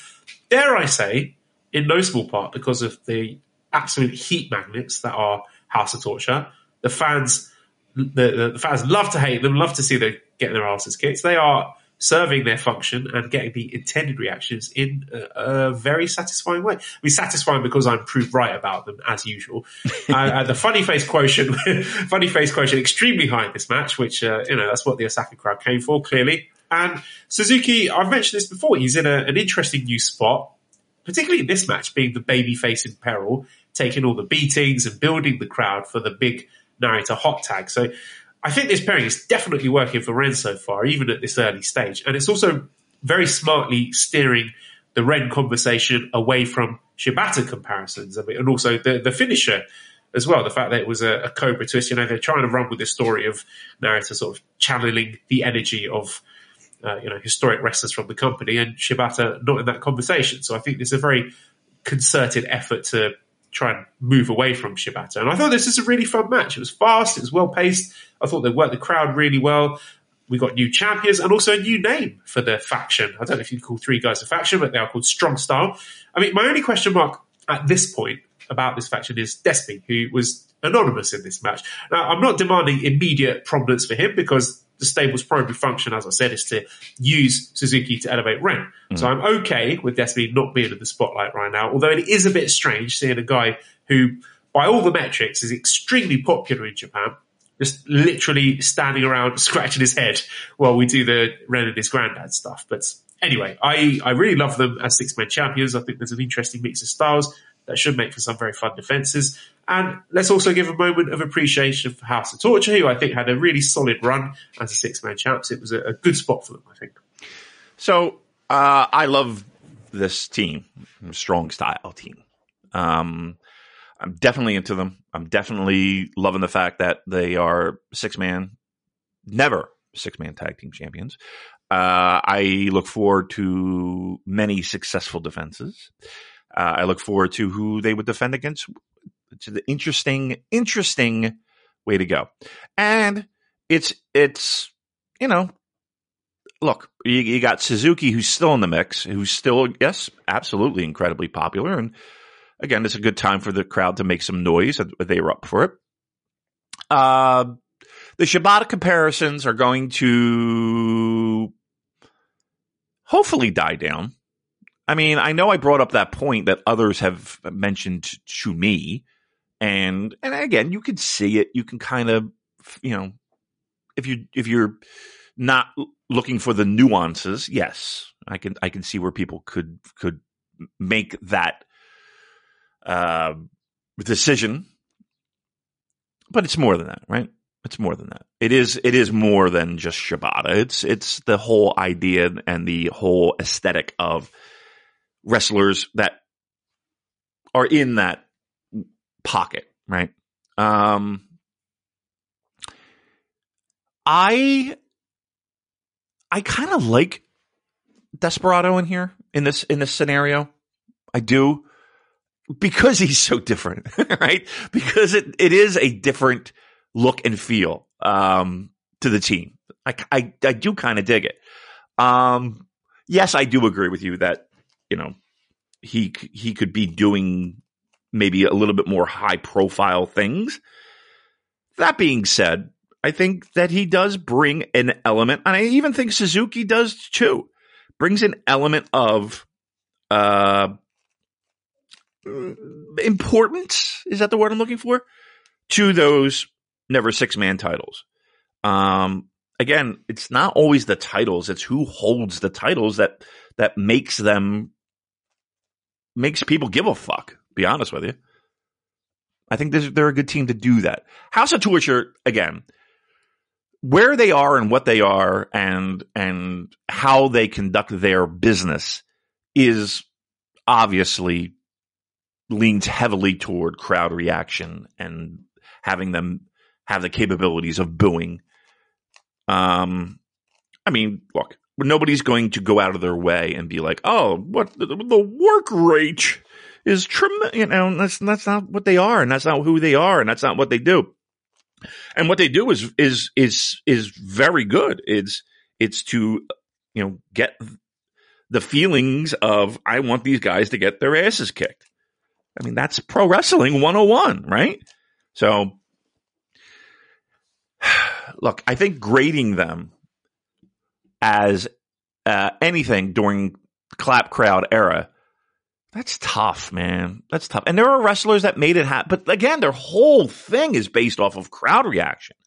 dare I say, in no small part because of the absolute heat magnets that are House of Torture, the fans, the, the, fans love to hate them, love to see them getting their asses kicked. They are serving their function and getting the intended reactions in a, a very satisfying way. I mean, satisfying because I'm proved right about them as usual. uh, the funny face quotient, funny face quotient, extremely high in this match, which uh, you know that's what the Osaka crowd came for clearly. And Suzuki, I've mentioned this before. He's in a, an interesting new spot, particularly in this match, being the baby face in peril, taking all the beatings and building the crowd for the big Narita hot tag. So I think this pairing is definitely working for Ren so far, even at this early stage. And it's also very smartly steering the Ren conversation away from Shibata comparisons I mean, and also the, the finisher as well. The fact that it was a, a Cobra twist, you know, they're trying to run with this story of Narita sort of channeling the energy of, uh, you know, historic wrestlers from the company and Shibata not in that conversation. So I think there's a very concerted effort to try and move away from Shibata. And I thought this is a really fun match. It was fast, it was well paced. I thought they worked the crowd really well. We got new champions and also a new name for the faction. I don't know if you'd call three guys a faction, but they are called Strong Style. I mean, my only question mark at this point about this faction is Despy, who was anonymous in this match. Now, I'm not demanding immediate prominence for him because the stable's primary function, as I said, is to use Suzuki to elevate Ren. Mm. So I'm okay with Despy not being in the spotlight right now, although it is a bit strange seeing a guy who, by all the metrics, is extremely popular in Japan, just literally standing around scratching his head while we do the Ren and his granddad stuff. But anyway, I, I really love them as six man champions. I think there's an interesting mix of styles that should make for some very fun defenses. And let's also give a moment of appreciation for House of Torture, who I think had a really solid run as a six man champs. It was a, a good spot for them, I think. So uh, I love this team, strong style team. Um, I'm definitely into them. I'm definitely loving the fact that they are six man, never six man tag team champions. Uh, I look forward to many successful defenses. Uh, I look forward to who they would defend against. It's an interesting, interesting way to go. And it's, it's, you know, look, you, you got Suzuki who's still in the mix, who's still, yes, absolutely incredibly popular. And again, it's a good time for the crowd to make some noise. They were up for it. Uh, the Shibata comparisons are going to hopefully die down. I mean, I know I brought up that point that others have mentioned to me, and and again, you can see it. You can kind of, you know, if you if you're not looking for the nuances, yes, I can I can see where people could could make that uh, decision. But it's more than that, right? It's more than that. It is it is more than just Shibata. It's it's the whole idea and the whole aesthetic of wrestlers that are in that pocket, right? Um, I I kind of like Desperado in here. in this in this scenario. I do because he's so different, right? Because it, it is a different look and feel um, to the team. I, I, I do kind of dig it. Um, yes, I do agree with you that you know he he could be doing maybe a little bit more high profile things. That being said, I think that he does bring an element, and I even think Suzuki does too. Brings an element of uh, importance. Is that the word I'm looking for? To those never six man titles. Um, again, it's not always the titles; it's who holds the titles that that makes them makes people give a fuck. Be honest with you. I think they're a good team to do that. House of Torture again, where they are and what they are, and and how they conduct their business is obviously leans heavily toward crowd reaction and having them have the capabilities of booing. Um, I mean, look, nobody's going to go out of their way and be like, "Oh, what the, the work rate is tremendous." You know, that's that's not what they are, and that's not who they are, and that's not what they do. And what they do is is is is very good. It's it's to you know get the feelings of I want these guys to get their asses kicked. I mean, that's pro wrestling 101, right? So, look, I think grading them as uh, anything during clap crowd era, that's tough, man. That's tough. And there are wrestlers that made it happen. But again, their whole thing is based off of crowd reaction.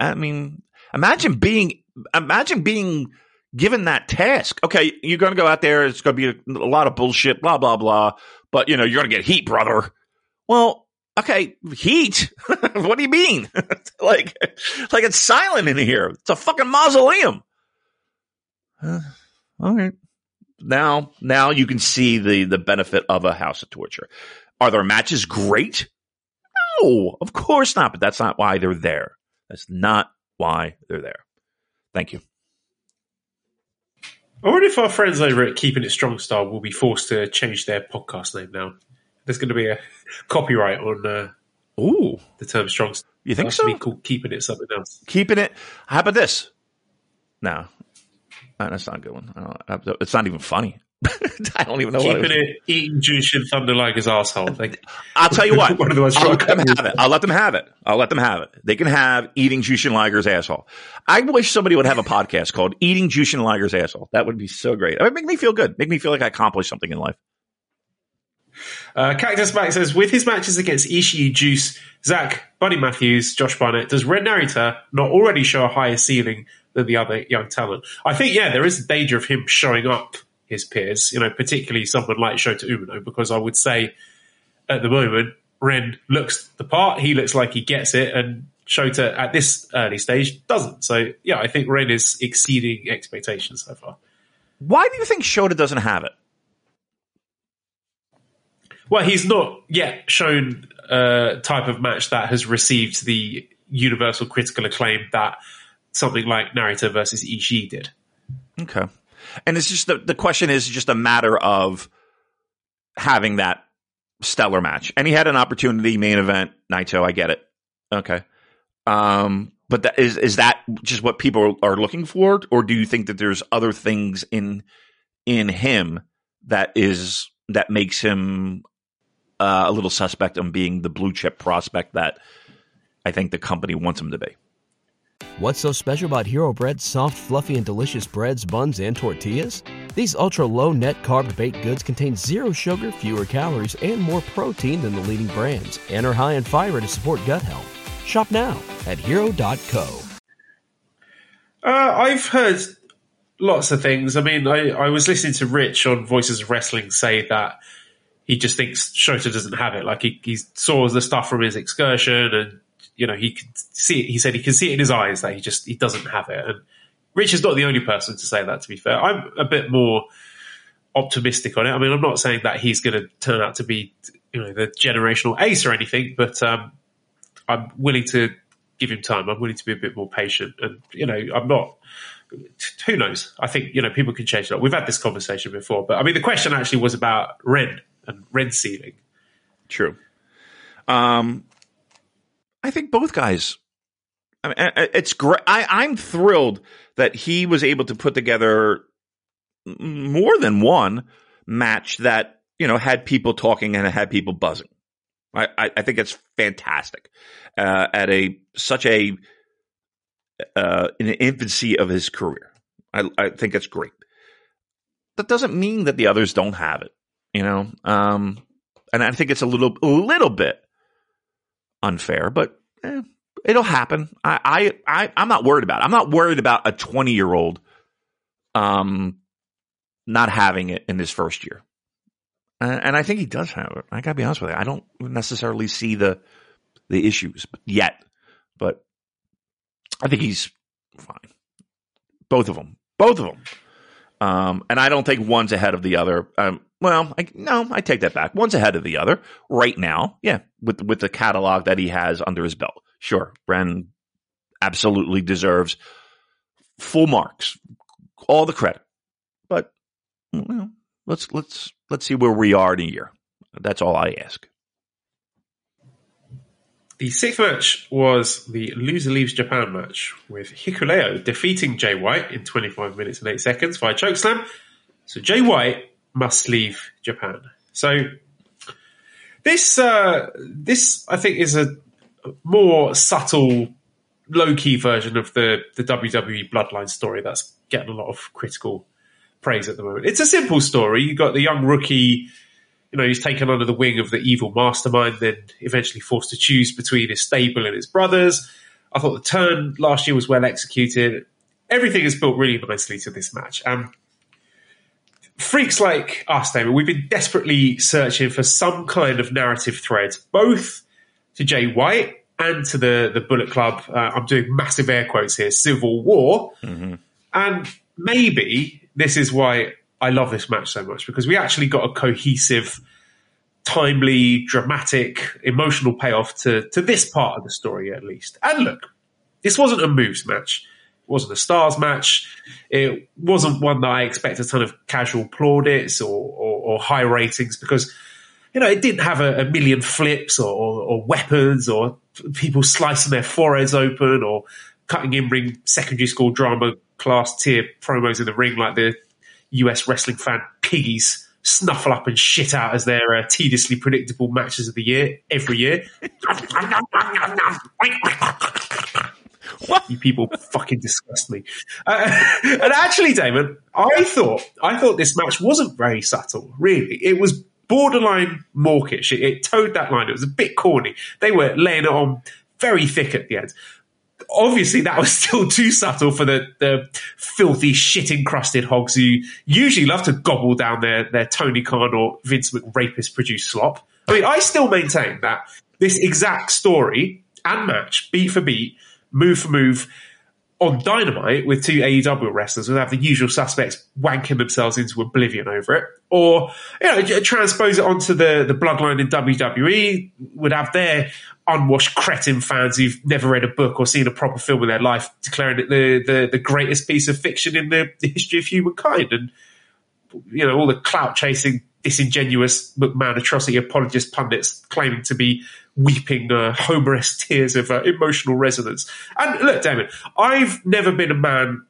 I mean, imagine being, imagine being given that task. Okay, you're going to go out there. It's going to be a, a lot of bullshit, blah, blah, blah. But, you know, you're going to get heat, brother. Well, okay, heat? what do you mean? like, like it's silent in here. It's a fucking mausoleum. Uh, all right. Now, now you can see the, the benefit of a house of torture. Are their matches great? No, of course not. But that's not why they're there. That's not why they're there. Thank you. I wonder if our friends over at Keeping It Strong Style will be forced to change their podcast name now. There's going to be a copyright on uh, Ooh, the term strong. You think so? Be called keeping it something else. Keeping it. How about this? No, that's not a good one. it's not even funny. I don't even know. Keeping what it, it eating juice in Thunder Liger's asshole. Like, I'll tell you what. one of the most I'll let them have it. I'll let them have it. I'll let them have it. They can have eating Jushin Liger's asshole. I wish somebody would have a podcast called "Eating Jushin Liger's Asshole." That would be so great. It would make me feel good. Make me feel like I accomplished something in life. Uh, Cactus Mac says, with his matches against Ishii, Juice, Zack, Buddy Matthews, Josh Barnett, does Ren Narita not already show a higher ceiling than the other young talent? I think, yeah, there is a danger of him showing up his peers, you know, particularly someone like Shota Umino, because I would say at the moment, Ren looks the part, he looks like he gets it, and Shota at this early stage doesn't. So, yeah, I think Ren is exceeding expectations so far. Why do you think Shota doesn't have it? Well, he's not yet shown a type of match that has received the universal critical acclaim that something like Narita versus Ishii did. Okay. And it's just the, the question is just a matter of having that stellar match. And he had an opportunity main event, Naito, I get it. Okay. Um, but that is is that just what people are looking for or do you think that there's other things in in him that is that makes him uh, a little suspect on being the blue chip prospect that I think the company wants him to be. What's so special about Hero Bread's soft, fluffy, and delicious breads, buns, and tortillas? These ultra low net carb baked goods contain zero sugar, fewer calories, and more protein than the leading brands, and are high in fiber to support gut health. Shop now at hero.co. Uh, I've heard lots of things. I mean, I, I was listening to Rich on Voices of Wrestling say that he just thinks Shota doesn't have it. Like he, he saw the stuff from his excursion, and you know he could see it. He said he can see it in his eyes that he just he doesn't have it. And Rich is not the only person to say that. To be fair, I'm a bit more optimistic on it. I mean, I'm not saying that he's going to turn out to be you know the generational ace or anything, but um, I'm willing to give him time. I'm willing to be a bit more patient, and you know, I'm not who knows? I think you know people can change that. We've had this conversation before, but I mean the question actually was about Ren and Ren ceiling. True. Um, I think both guys. I mean, it's great. I'm thrilled that he was able to put together more than one match that you know had people talking and had people buzzing. I, I, I think it's fantastic uh, at a such a uh, in the infancy of his career. I, I think it's great. That doesn't mean that the others don't have it, you know. Um, and I think it's a little a little bit unfair, but eh, it'll happen. I, I I am not worried about. It. I'm not worried about a 20 year old um not having it in his first year. And I think he does have it. I gotta be honest with you. I don't necessarily see the the issues yet, but I think he's fine. Both of them, both of them. Um, and I don't think one's ahead of the other. Um, well, I, no, I take that back. One's ahead of the other right now. Yeah, with with the catalog that he has under his belt. Sure, Ren absolutely deserves full marks, all the credit. But let's let's let's see where we are in a year. That's all I ask. The sixth match was the loser leaves Japan match with Hikuleo defeating Jay White in 25 minutes and 8 seconds via chokeslam. So Jay White must leave Japan. So this uh, this I think is a more subtle, low key version of the the WWE Bloodline story that's getting a lot of critical praise at the moment. It's a simple story. You got the young rookie, you know, he's taken under the wing of the evil mastermind, then eventually forced to choose between his stable and his brothers. I thought the turn last year was well executed. Everything is built really nicely to this match. Um, freaks like us, David, we've been desperately searching for some kind of narrative thread, both to Jay White and to the, the Bullet Club. Uh, I'm doing massive air quotes here, Civil War. Mm-hmm. And maybe this is why I love this match so much because we actually got a cohesive, timely, dramatic, emotional payoff to, to this part of the story at least. And look, this wasn't a moves match. It wasn't a stars match. It wasn't one that I expect a ton of casual plaudits or, or, or high ratings because, you know, it didn't have a, a million flips or, or, or weapons or people slicing their foreheads open or cutting in ring secondary school drama class tier promos in the ring like the US wrestling fan piggies snuffle up and shit out as their uh, tediously predictable matches of the year every year. What? You people fucking disgust me. Uh, and actually, Damon, I thought I thought this match wasn't very subtle. Really, it was borderline mawkish. It, it towed that line. It was a bit corny. They were laying it on very thick at the end obviously that was still too subtle for the, the filthy shit encrusted hogs who usually love to gobble down their, their Tony Khan or Vince McRapist produced slop. I mean, I still maintain that this exact story and match, beat for beat, move for move, on Dynamite with two AEW wrestlers would have the usual suspects wanking themselves into oblivion over it, or you know transpose it onto the the bloodline in WWE would have their unwashed cretin fans who've never read a book or seen a proper film in their life declaring it the the, the greatest piece of fiction in the, the history of humankind, and you know all the clout chasing disingenuous McMahon atrocity apologist pundits claiming to be weeping uh, Homer's tears of uh, emotional resonance. And look, Damon, I've never been a man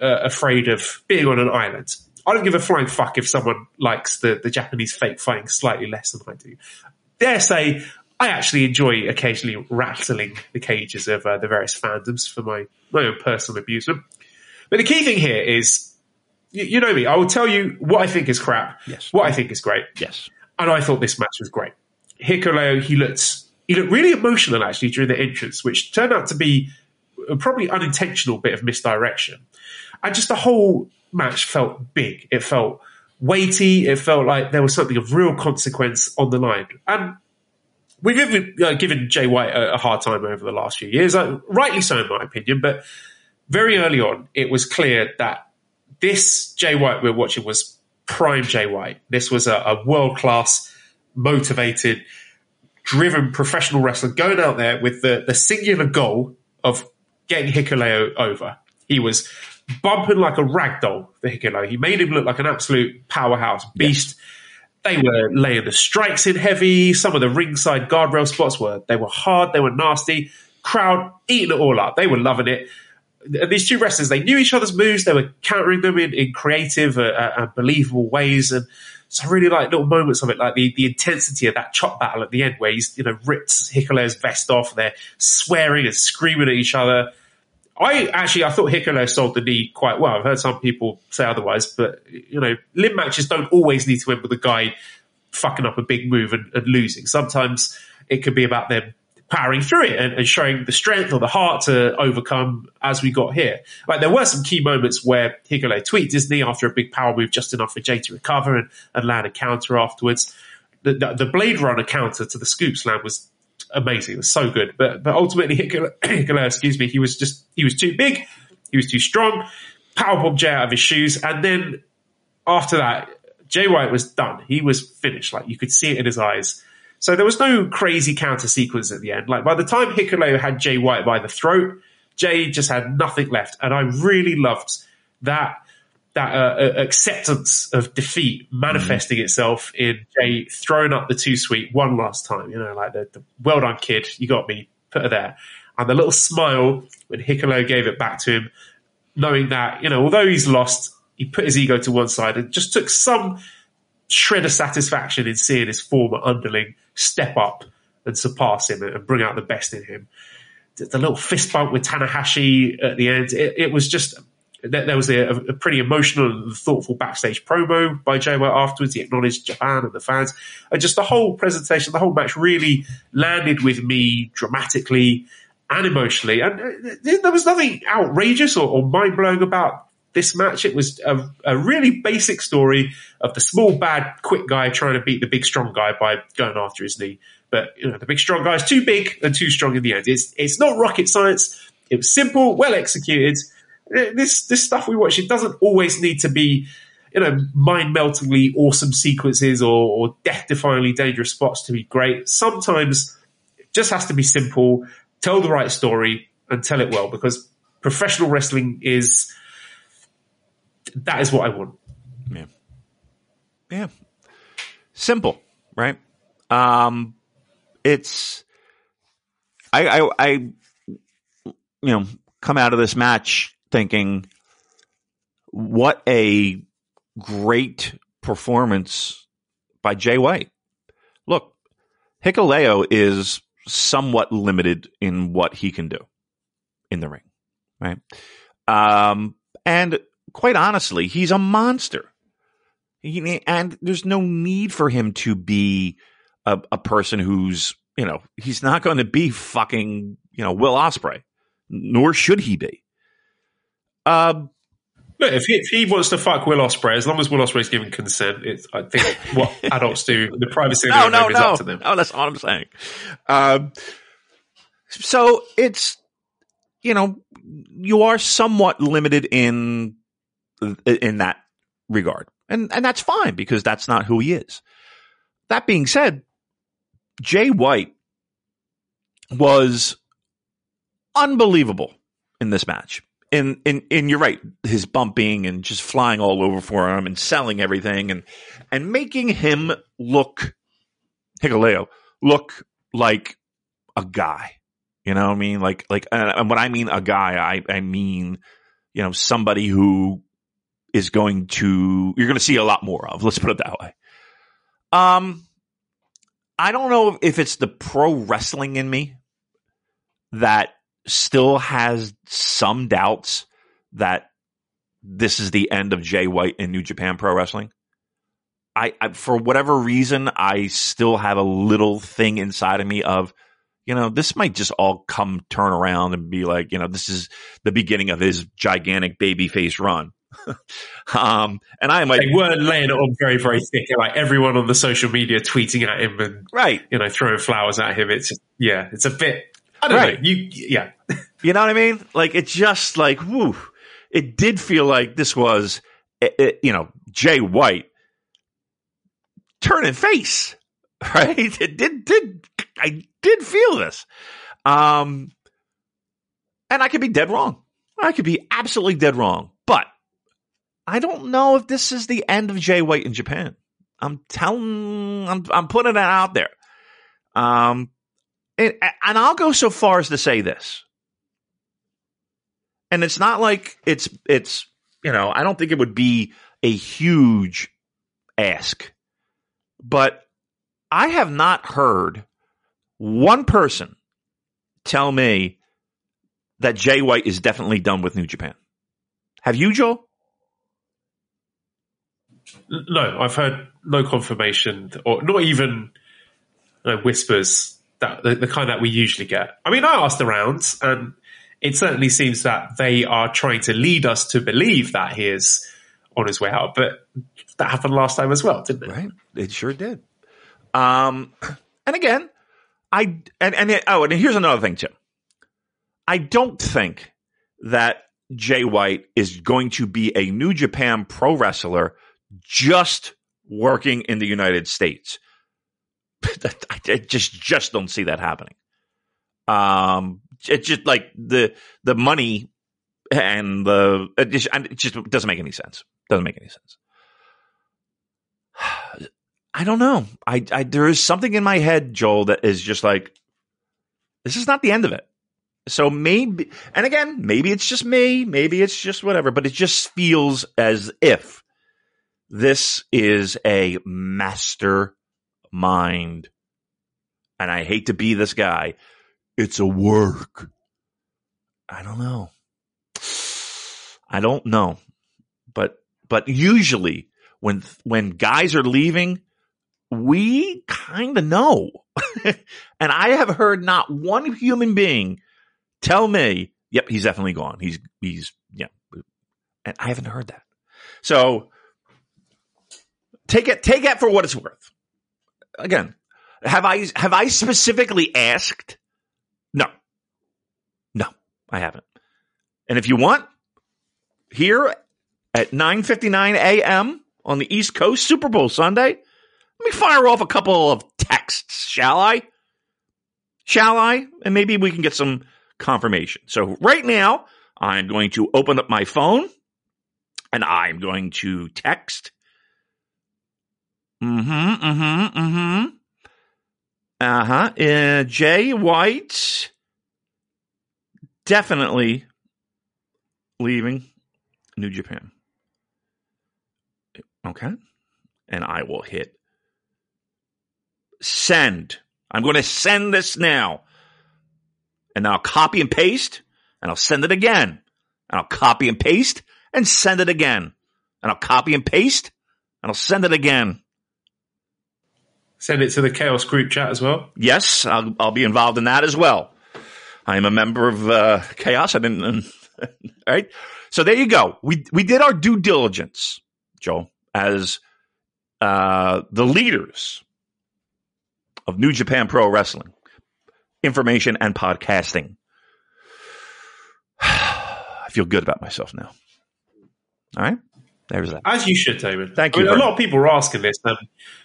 uh, afraid of being on an island. I don't give a flying fuck if someone likes the, the Japanese fake fighting slightly less than I do. Dare say, I actually enjoy occasionally rattling the cages of uh, the various fandoms for my, my own personal amusement. But the key thing here is, you, you know me, I will tell you what I think is crap, yes. what I think is great. Yes. And I thought this match was great. Hikuleo, he looked he looked really emotional actually during the entrance, which turned out to be a probably unintentional bit of misdirection. And just the whole match felt big. It felt weighty. It felt like there was something of real consequence on the line. And we've given, uh, given Jay White a, a, hard time over the last few years, uh, rightly so in my opinion. But very early on, it was clear that this Jay White we're watching was prime Jay White. This was a, a world class, motivated, driven professional wrestler going out there with the, the singular goal of getting Hikuleo over. He was bumping like a rag doll for Hikuleo. He made him look like an absolute powerhouse beast. They were laying the strikes in heavy. Some of the ringside guardrail spots were they were hard, they were nasty. Crowd eating it all up. They were loving it. And these two wrestlers, they knew each other's moves. They were countering them in, in creative uh, uh, and believable ways. And so I really like little moments of it, like the, the intensity of that chop battle at the end where he's, you know, rips Hikuleo's vest off. They're swearing and screaming at each other. I actually, I thought Hikuleo sold the knee quite well. I've heard some people say otherwise, but, you know, limb matches don't always need to end with a guy fucking up a big move and, and losing. Sometimes it could be about them powering through it and, and, showing the strength or the heart to overcome as we got here. Like there were some key moments where Hikuleo tweaked his knee after a big power move just enough for Jay to recover and, and land a counter afterwards. The, the, the, Blade Runner counter to the scoop slam was amazing. It was so good. But but ultimately Hikuleo, excuse me, he was just he was too big, he was too strong, powerbomb Jay out of his shoes, and then after that, Jay White was done. He was finished. Like you could see it in his eyes so there was no crazy counter sequence at the end. Like by the time Hikuleo had Jay White by the throat, Jay just had nothing left, and I really loved that that uh, uh acceptance of defeat manifesting mm-hmm. itself in Jay throwing up the Too Sweet one last time. You know, like the, the well done kid, you got me, put her there, and the little smile when Hikuleo gave it back to him, knowing that you know although he's lost, he put his ego to one side and just took some shred of satisfaction in seeing his former underling step up and surpass him and bring out the best in him. The little fist bump with Tanahashi at the end, it, it was just there was a, a, pretty emotional and thoughtful backstage promo by Jay afterwards. He acknowledged Japan and the fans, and just the whole presentation, the whole match really landed with me dramatically and emotionally. And uh, there was nothing outrageous or, or mind blowing about this match. It was a, a, really basic story of the small, bad, quick guy trying to beat the big, strong guy by going after his knee. But you know, the big, strong guy is too big and too strong in the end. It's it's not rocket science. It was simple, well executed. This this stuff we watch, it doesn't always need to be, you know, mind meltingly awesome sequences or, or death defyingly dangerous spots to be great. Sometimes it just has to be simple, tell the right story, and tell it well because professional wrestling is that is what I want. Yeah. Yeah. Simple, right? Um, it's, I, I, I, you know, come out of this match thinking, what a great performance by Jay White. Look, Hikuleo is somewhat limited in what he can do in the ring, right? Um, and quite honestly, he's a monster. He, and there's no need for him to be a, a person who's, you know, he's not going to be fucking, you know, Will Ospreay, nor should he be. Um, Look, if he, if he wants to fuck Will Ospreay, as long as Will Ospreay's giving consent, it's, I think what adults do, the privacy of no, no, is up to them. No, that's all I'm saying. Um, so it's, you know, you are somewhat limited in in that regard. And and that's fine because that's not who he is. That being said, Jay White was unbelievable in this match. And, and and you're right, his bumping and just flying all over for him and selling everything and and making him look Hikuleo look like a guy. You know what I mean? Like like and when I mean a guy, I I mean you know somebody who is going to you're going to see a lot more of. Let's put it that way. Um, I don't know if it's the pro wrestling in me that still has some doubts that this is the end of Jay White in New Japan Pro Wrestling. I, I, for whatever reason, I still have a little thing inside of me of, you know, this might just all come turn around and be like, you know, this is the beginning of his gigantic baby face run. um, and I am like, they weren't laying it on very, very thick. Like everyone on the social media tweeting at him and right, you know, throwing flowers at him. It's yeah, it's a bit. I don't right. know. You, yeah, you know what I mean? Like it just like, whoo. It did feel like this was, it, it, you know, Jay White turning face, right? It did, did I did feel this, um, and I could be dead wrong. I could be absolutely dead wrong But I don't know if this is the end of Jay White in Japan. I'm telling, I'm, I'm putting it out there. Um, and, and I'll go so far as to say this. And it's not like it's, it's, you know, I don't think it would be a huge ask, but I have not heard one person tell me that Jay White is definitely done with New Japan. Have you, Joe? No, I've heard no confirmation or not even you know, whispers that the, the, kind that we usually get. I mean, I asked around, and it certainly seems that they are trying to lead us to believe that he is on his way out. But that happened last time as well, didn't it? Right, it sure did. Um, and again, I and and it, oh, and here's another thing too. I don't think that Jay White is going to be a New Japan pro wrestler just working in the United States. I just just don't see that happening. Um, it's just like the the money and the it just, it just doesn't make any sense. Doesn't make any sense. I don't know. I, I there is something in my head, Joel, that is just like this is not the end of it. So maybe, and again, maybe it's just me, maybe it's just whatever, but it just feels as if this is a master mind. And I hate to be this guy. It's a work. I don't know. I don't know. But but usually when when guys are leaving, we kind of know. and I have heard not one human being tell me, "Yep, he's definitely gone. He's he's yeah." And I haven't heard that. So take it take it for what it's worth. Again, have I have I specifically asked? No. No, I haven't. And if you want, here at 9:59 a.m. on the East Coast, Super Bowl Sunday, let me fire off a couple of texts, shall I? Shall I? And maybe we can get some confirmation. So right now, I'm going to open up my phone and I'm going to text Mm-hmm, mm-hmm, mm-hmm. Uh-huh. Uh, Jay White definitely leaving New Japan. Okay. And I will hit send. I'm going to send this now. And then I'll copy and paste and I'll send it again. And I'll copy and paste and send it again. And I'll copy and paste and I'll send it again. Send it to the Chaos group chat as well. Yes, I'll, I'll be involved in that as well. I am a member of uh, Chaos. I didn't. right. So there you go. We we did our due diligence, Joe, as uh, the leaders of New Japan Pro Wrestling, information and podcasting. I feel good about myself now. All right. There's that. As you should, David. Thank you. Mean, a lot of people were asking this. Um,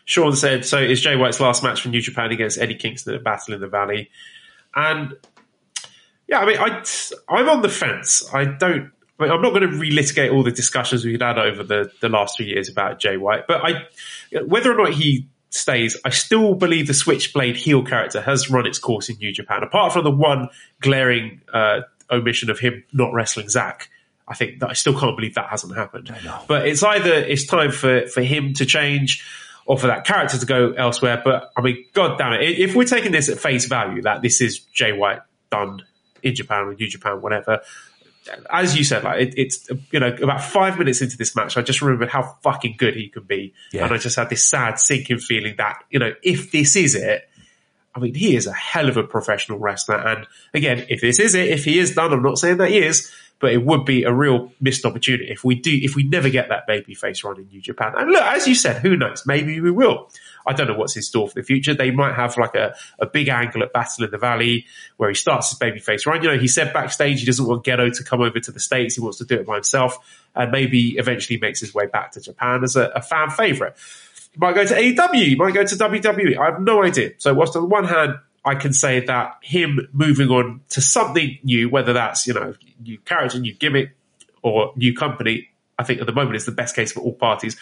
Sean said, "So is Jay White's last match for New Japan against Eddie Kingston at Battle in the Valley?" And yeah, I mean, I I'm on the fence. I don't. I mean, I'm not going to relitigate all the discussions we've had over the, the last few years about Jay White, but I, whether or not he stays, I still believe the Switchblade heel character has run its course in New Japan. Apart from the one glaring uh, omission of him not wrestling Zack, I think that I still can't believe that hasn't happened. But it's either it's time for, for him to change or for that character to go elsewhere. But I mean, god damn it, if we're taking this at face value that this is Jay White done in Japan or New Japan, whatever. As you said, like it, it's you know about five minutes into this match, I just remembered how fucking good he could be, yeah. and I just had this sad sinking feeling that you know if this is it, I mean he is a hell of a professional wrestler, and again, if this is it, if he is done, I'm not saying that he is, but it would be a real missed opportunity if we do if we never get that babyface run in New Japan. And look, as you said, who knows? Maybe we will. I don't know what's in store for the future. They might have like a, a big angle at Battle in the Valley where he starts his babyface run. You know, he said backstage he doesn't want Gedo to come over to the States. He wants to do it by himself and maybe eventually makes his way back to Japan as a, a fan favorite. He might go to AEW. He might go to WWE. I have no idea. So whilst on the one hand, I can say that him moving on to something new, whether that's, you know, new character, new gimmick, or new company, I think at the moment is the best case for all parties.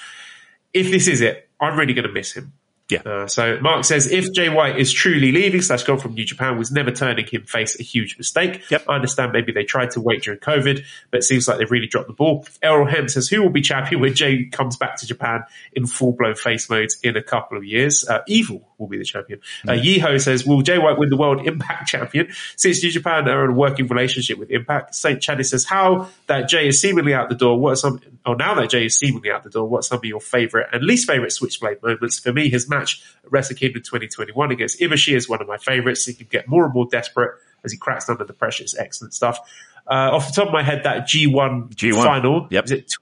If this is it, I'm really going to miss him. Yeah. Uh, so Mark says if Jay White is truly leaving slash gone from New Japan, was never turning him face a huge mistake. Yep. I understand maybe they tried to wait during COVID, but it seems like they've really dropped the ball. Errol Hem says who will be champion when Jay comes back to Japan in full blown face mode in a couple of years? Uh, Evil will be the champion. Uh, Yeho says will Jay White win the World Impact Champion since New Japan are in a working relationship with Impact? Saint Chaddy says how that Jay is seemingly out the door. What are some? Oh, now that Jay is seemingly out the door, what are some of your favorite and least favorite Switchblade moments? For me, his match at Wrestle Kingdom 2021 against Ibushi is one of my favorites. He can get more and more desperate as he cracks under the pressure. It's excellent stuff. Uh, off the top of my head, that G1, G1, final, yep. is it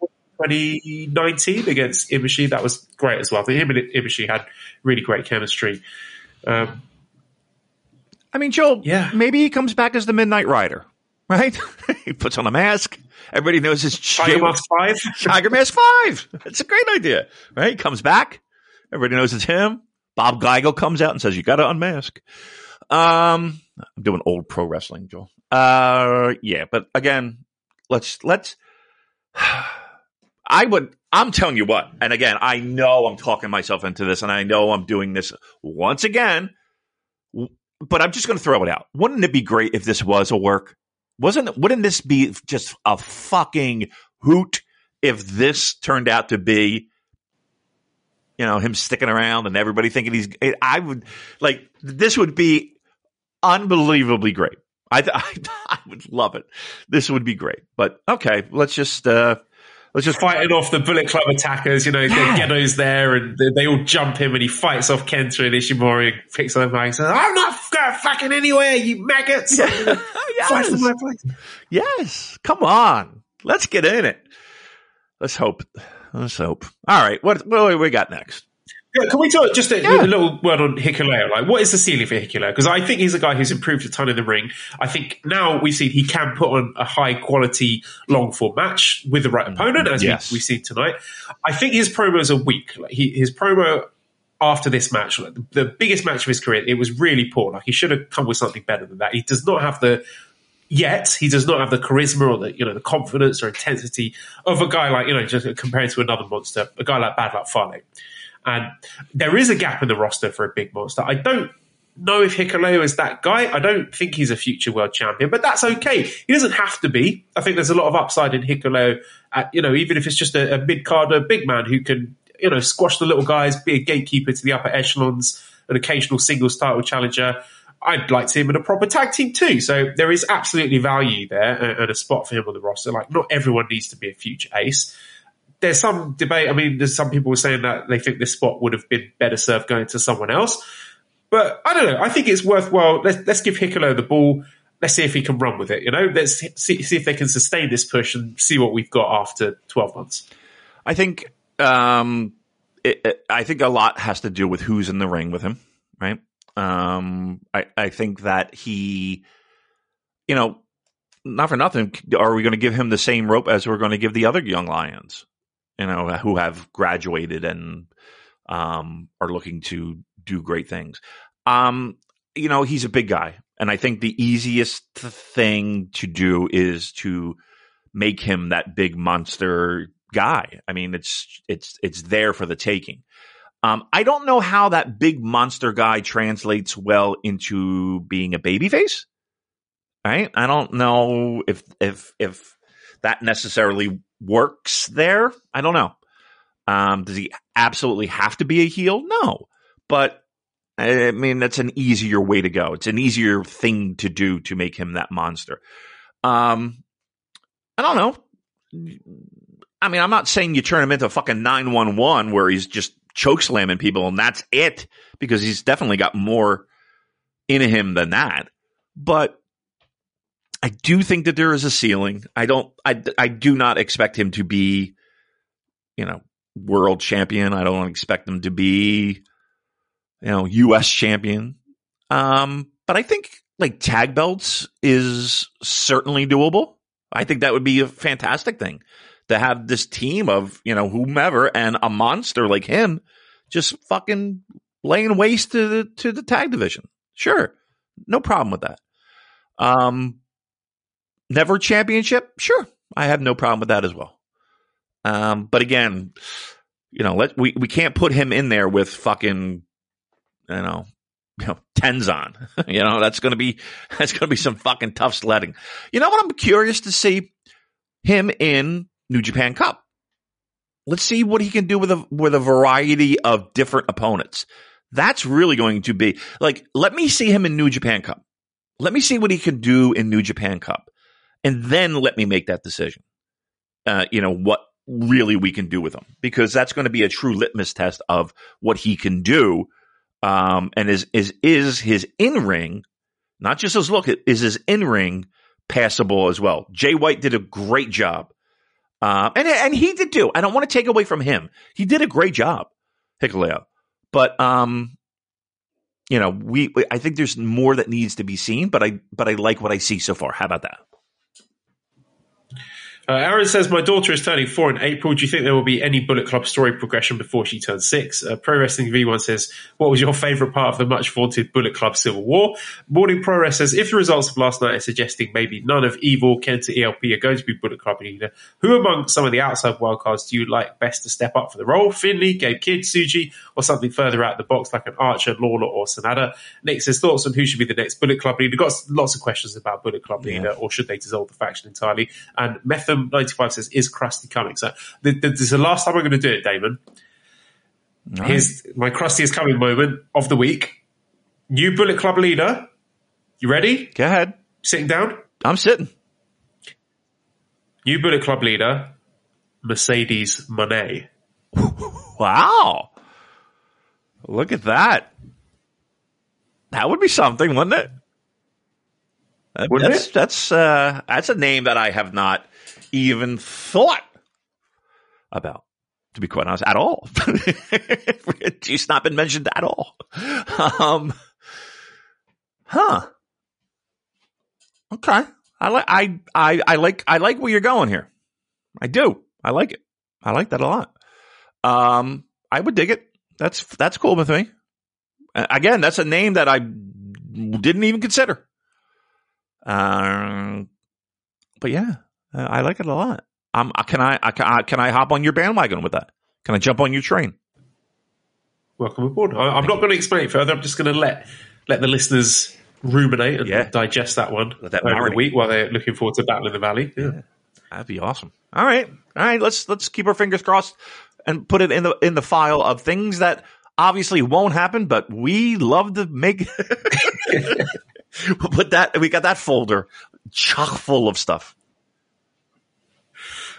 2019 against Ibushi? That was great as well. Him and Ibushi had really great chemistry. Um, I mean, Joel, Yeah. maybe he comes back as the Midnight Rider, right? he puts on a mask. Everybody knows it's Tiger Jay- Mask 5. Tiger Mask 5. It's a great idea, right? He comes back. Everybody knows it's him. Bob Geigel comes out and says, you got to unmask. Um, I'm doing old pro wrestling, Joel. Uh, yeah, but again, let's, let's, I would, I'm telling you what, and again, I know I'm talking myself into this and I know I'm doing this once again, but I'm just going to throw it out. Wouldn't it be great if this was a work? Wasn't, wouldn't this be just a fucking hoot if this turned out to be, you know, him sticking around and everybody thinking he's, I would like, this would be unbelievably great. I, I, I would love it. This would be great. But okay, let's just, uh, let's just Fighting off the Bullet Club attackers, you know, Yeah. the Gedo's there and they, they all jump him and he fights off Kenta and Ishimori and picks up the mic and says, I'm not going fucking anywhere, you maggots. Fight for oh, yes. yes. Come on. Let's get in it. Let's hope. Let's hope. All right. What, what do we got next? Yeah, can we talk just a, Yeah. a little word on Hikuleo? Like, what is the ceiling for Hikuleo? Because I think he's a guy who's improved a ton in the ring. I think now we've seen he can put on a high quality long form match with the right mm-hmm. opponent, as Yes. we, we've seen tonight. I think his promos are weak. Like he, his promo after this match, like the, the biggest match of his career, it was really poor. Like he should have come with something better than that. He does not have the yet he does not have the charisma or the you know the confidence or intensity of a guy like you know just comparing to another monster, a guy like Bad Luck Fale. And there is a gap in the roster for a big monster. I don't know if Hikuleo is that guy. I don't think he's a future world champion, but that's okay. He doesn't have to be. I think there's a lot of upside in Hikuleo. At, uh, you know, even if it's just a, a mid carder, big man who can you know squash the little guys, be a gatekeeper to the upper echelons, an occasional singles title challenger. I'd like to see him in a proper tag team too. So there is absolutely value there and a spot for him on the roster. Like not everyone needs to be a future ace there's some debate. I mean, there's some people saying that they think this spot would have been better served going to someone else. But I don't know. I think it's worthwhile. Let's, let's give Hikuleo the ball. Let's see if he can run with it. You know, let's see, see if they can sustain this push and see what we've got after 12 months. I think um, it, it- I think a lot has to do with who's in the ring with him, right? Um, I, I think that he, you know, not for nothing, are we going to give him the same rope as we're going to give the other young lions, you know, who have graduated and um, are looking to do great things? Um, you know, he's a big guy, and I think the easiest thing to do is to make him that big monster guy. I mean, it's it's it's there for the taking. Um, I don't know how that big monster guy translates well into being a babyface. Right? I don't know if if if that necessarily works there. I don't know. Um, does he absolutely have to be a heel? No, but I mean that's an easier way to go. It's an easier thing to do to make him that monster. Um, I don't know. I mean, I'm not saying you turn him into fucking 911 where he's just choke slamming people and that's it because he's definitely got more in him than that. But I do think that there is a ceiling. I don't, I, I do not expect him to be, you know, world champion. I don't expect him to be, you know, US champion. Um, but I think like tag belts is certainly doable. I think that would be a fantastic thing to have this team of, you know, whomever and a monster like him just fucking laying waste to the to the tag division. Sure. No problem with that. Um never championship? Sure. I have no problem with that as well. Um, but again, you know, let we we can't put him in there with fucking, you know, you know, Tenzan. you know, that's gonna be that's gonna be some fucking tough sledding. You know what? I'm curious to see him in New Japan Cup. Let's see what he can do with a with a variety of different opponents. That's really going to be like. Let me see him in New Japan Cup. Let me see what he can do in New Japan Cup, and then let me make that decision. Uh, you know what really we can do with him because that's going to be a true litmus test of what he can do. Um, and is is is his in ring, not just his look, is his in ring passable as well. Jay White did a great job, uh, and and he did too. I don't want to take away from him. He did a great job, Hikuleo. But um, you know, we I think there's more that needs to be seen. But I but I like what I see so far. How about that? Uh, Aaron says, My daughter is turning four in April. Do you think there will be any Bullet Club story progression before she turns six? Uh, Pro Wrestling V1 says, What was your favourite part of the much vaunted Bullet Club Civil War? Morning Pro Wrestling says, If the results of last night are suggesting maybe none of Evil, Kenta, ELP are going to be Bullet Club leader, who among some of the outside wildcards do you like best to step up for the role? Finlay, Gabe Kidd, Suji, or something further out the box like an Archer, Lawlor, or Sanada? Nick says, Thoughts on who should be the next Bullet Club leader? Got lots of questions about Bullet Club leader, yeah. or should they dissolve the faction entirely? And Metham95 says, is Krusty coming? So the, the, this is the last time I'm going to do it, Damon. Nice. Here's my Krusty is coming moment of the week. New Bullet Club leader. You ready? Go ahead. Sitting down? I'm sitting. New Bullet Club leader, Mercedes Moné. wow. Look at that. That would be something, wouldn't it? Wouldn't that's it? that's uh, that's a name that I have not even thought about, to be quite honest, at all. She's not been mentioned at all. Um, huh. Okay. I like, I, I, I like, I like where you're going here. I do. I like it. I like that a lot. Um, I would dig it. That's, that's cool with me. Again, that's a name that I didn't even consider. Um, but yeah, uh, I like it a lot. Um, can I, I, can I hop on your bandwagon with that? Can I jump on your train? Welcome aboard. I, am not going to explain it further. I'm just going to let let the listeners ruminate and yeah. digest that one that over the week while they're looking forward to Battle in the Valley. Yeah. yeah. that'd be awesome. All right, all right. Let's let's keep our fingers crossed and put it in the in the file of things that obviously won't happen, but we love to make. We put that. We got that folder chock full of stuff.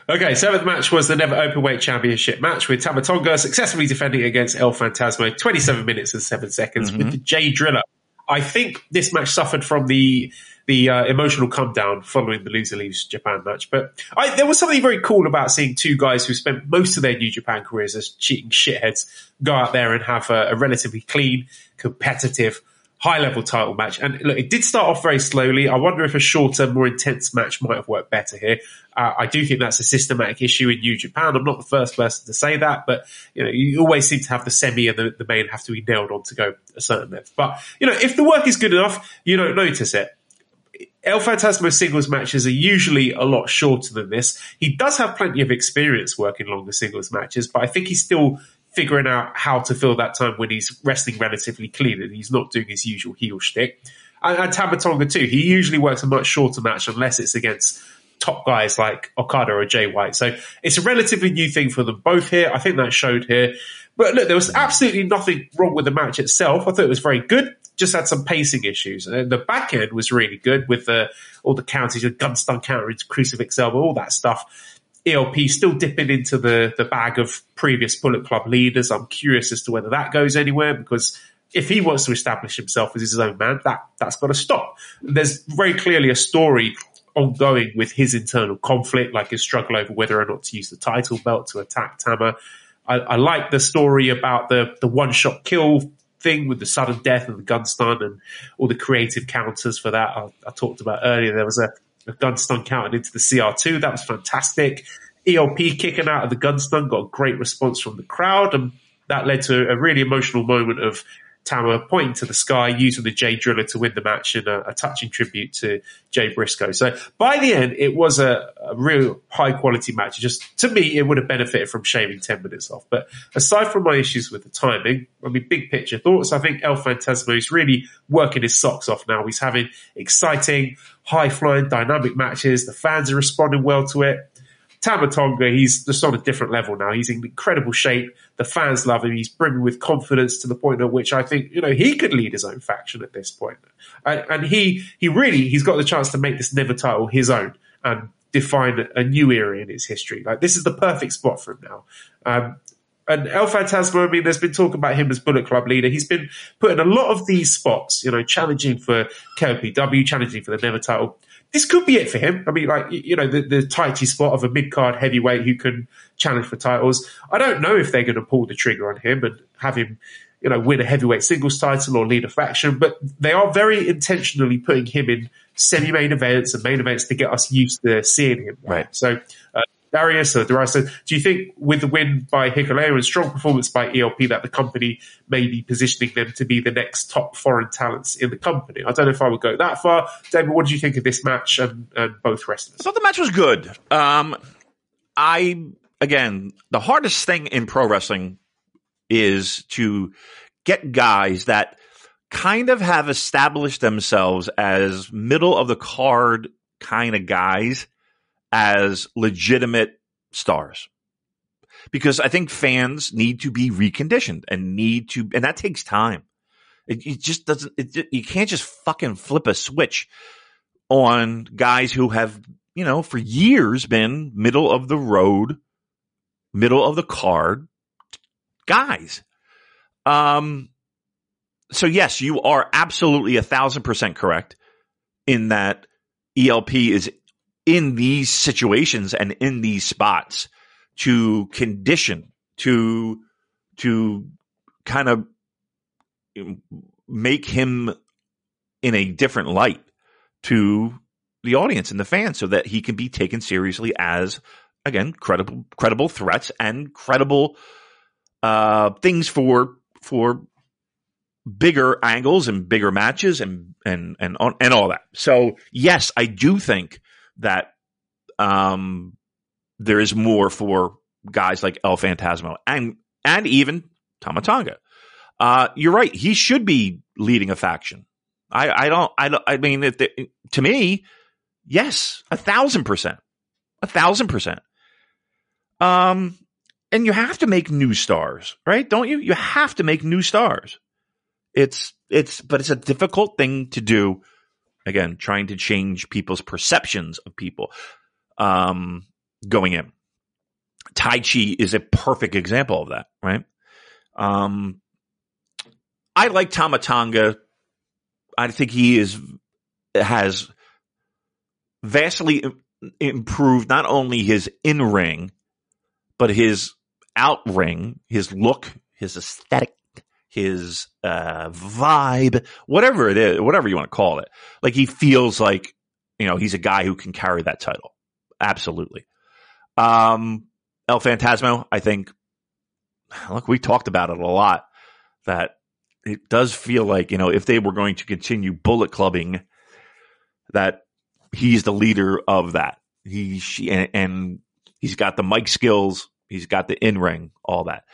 Okay, seventh match was the Never Openweight Championship match with Tama Tonga successfully defending against El Phantasmo, 27 minutes and 7 seconds mm-hmm. with the J Driller. I think this match suffered from the the uh, emotional come down following the loser leaves Japan match. But I, there was something very cool about seeing two guys who spent most of their New Japan careers as cheating shitheads go out there and have a, a relatively clean, competitive, high level title match. And look, it did start off very slowly. I wonder if a shorter, more intense match might have worked better here. Uh, I do think that's a systematic issue in New Japan. I'm not the first person to say that, but you know, you always seem to have the semi and the, the main have to be nailed on to go a certain length. But you know, if the work is good enough, you don't notice it. El Phantasmo singles matches are usually a lot shorter than this. He does have plenty of experience working longer singles matches, but I think he's still figuring out how to fill that time when he's wrestling relatively clean and he's not doing his usual heel shtick. And, and Tama Tonga too. He usually works a much shorter match unless it's against top guys like Okada or Jay White. So it's a relatively new thing for them both here. I think that showed here. But look, there was absolutely nothing wrong with the match itself. I thought it was very good. Just had some pacing issues. And the back end was really good with the, all the counters, gun stun counter into crucifix elbow, all that stuff. ELP still dipping into the, the bag of previous Bullet Club leaders. I'm curious as to whether that goes anywhere because if he wants to establish himself as his own man, that, that's got to stop. There's very clearly a story ongoing with his internal conflict, like his struggle over whether or not to use the title belt to attack Tama. I, I like the story about the, the one shot kill thing with the sudden death and the gun stun and all the creative counters for that. I, I talked about earlier. There was a a gun stun counted into the CR2. That was fantastic. ELP kicking out of the gun stun got a great response from the crowd, and that led to a really emotional moment of Tama pointing to the sky, using the Jay Driller to win the match and uh, a, a touching tribute to Jay Briscoe. So by the end, it was a, a, real high quality match. Just to me, it would have benefited from shaving 10 minutes off. But aside from my issues with the timing, I mean, big picture thoughts, I think El Phantasmo is really working his socks off now. He's having exciting, high flying, dynamic matches. The fans are responding well to it. Tama Tonga, he's just on a different level now. He's in incredible shape. The fans love him. He's brimming with confidence to the point at which I think, you know, he could lead his own faction at this point. And, and he, he really, he's got the chance to make this never title his own and define a new era in its history. Like this is the perfect spot for him now. Um, and El Phantasmo, I mean, there's been talk about him as Bullet Club leader. He's been put in a lot of these spots, you know, challenging for KOPW, challenging for the Never title this could be it for him. I mean, like you know, the, the tighty spot of a mid card heavyweight who can challenge for titles. I don't know if they're going to pull the trigger on him and have him, you know, win a heavyweight singles title or lead a faction. But they are very intentionally putting him in semi main events and main events to get us used to seeing him. Right. So uh, Darius or Darius. do you think with the win by Hikuleo and strong performance by ELP that the company may be positioning them to be the next top foreign talents in the company? I don't know if I would go that far. David, what did you think of this match and, and both wrestlers? I thought the match was good. Um, I, again, the hardest thing in pro wrestling is to get guys that kind of have established themselves as middle of the card kind of guys as legitimate stars. Because I think fans need to be reconditioned and need to, and that takes time. It, it just doesn't, it, you can't just fucking flip a switch on guys who have, you know, for years been middle of the road, middle of the card guys. Um, so yes, you are absolutely a thousand percent correct in that ELP is in these situations and in these spots to condition to to kind of make him in a different light to the audience and the fans so that he can be taken seriously as again credible credible threats and credible uh, things for for bigger angles and bigger matches and and and and all that. So yes, I do think that um, there is more for guys like El Phantasmo and and even Tama Tonga. Uh, you're right. He should be leading a faction. I, I don't. I don't. I mean, to me, yes, a thousand percent, a thousand percent. Um, and you have to make new stars, right? Don't you? You have to make new stars. It's it's, but it's a difficult thing to do again, trying to change people's perceptions of people um, going in. Taichi is a perfect example of that, right? Um, I like Tama Tonga. I think he is has vastly improved not only his in ring, but his out ring, his look, his aesthetic his uh, vibe, whatever it is, whatever you want to call it. Like he feels like you know he's a guy who can carry that title. Absolutely. Um, El Phantasmo, I think. Look, we talked about it a lot. That it does feel like you know if they were going to continue bullet clubbing, that he's the leader of that. He she, and, and he's got the mic skills. He's got the in ring, all that.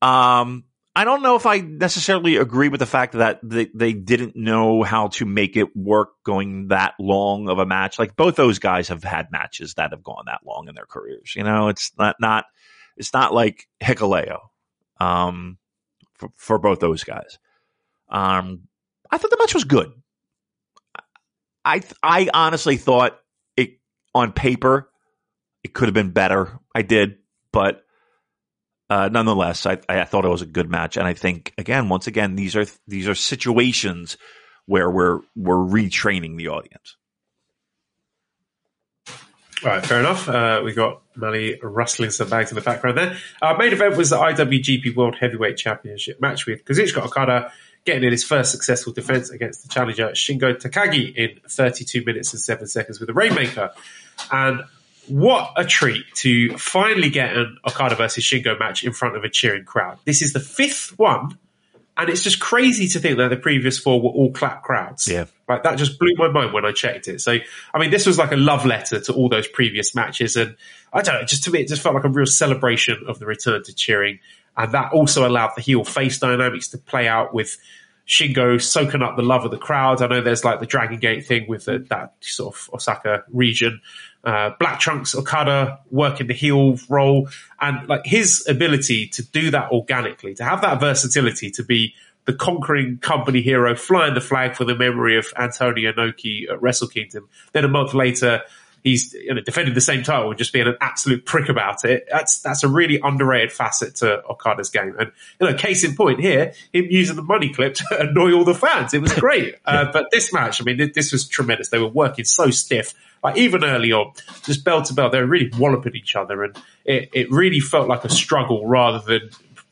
Um, I don't know if I necessarily agree with the fact that they, they didn't know how to make it work going that long of a match. Like both those guys have had matches that have gone that long in their careers. You know, it's not, not it's not like Hikuleo, um, for, for both those guys. Um, I thought the match was good. I, I honestly thought it on paper, it could have been better. I did, but uh, nonetheless, I, I thought it was a good match, and I think again, once again, these are these are situations where we're we're retraining the audience. All right, fair enough. Uh, we got Mally rustling some bags in the background there. Our main event was the IWGP World Heavyweight Championship match with Kazuchika Okada getting in his first successful defense against the challenger Shingo Takagi in 32 minutes and 7 seconds with a Rainmaker. And what a treat to finally get an Okada versus Shingo match in front of a cheering crowd. This is the fifth one And it's just crazy to think that the previous four were all clap crowds. Yeah. Like that just blew my mind when I checked it. So, I mean, this was like a love letter to all those previous matches. And I don't know, just to me, it just felt like a real celebration of the return to cheering. And that also allowed the heel face dynamics to play out with Shingo soaking up the love of the crowd. I know there's like the Dragon Gate thing with the, that sort of Osaka region. Uh, Black Trunks Okada working the heel role and like his ability to do that organically, to have that versatility, to be the conquering company hero, flying the flag for the memory of Antonio Inoki at Wrestle Kingdom. Then a month later, he's you know, defending the same title and just being an absolute prick about it. That's that's a really underrated facet to Okada's game. And you know, case in point here, him using the money clip to annoy all the fans. It was great. uh, but this match, I mean, this was tremendous. They were working so stiff. Like even early on, just bell to bell, they were really walloping each other, and it, it really felt like a struggle rather than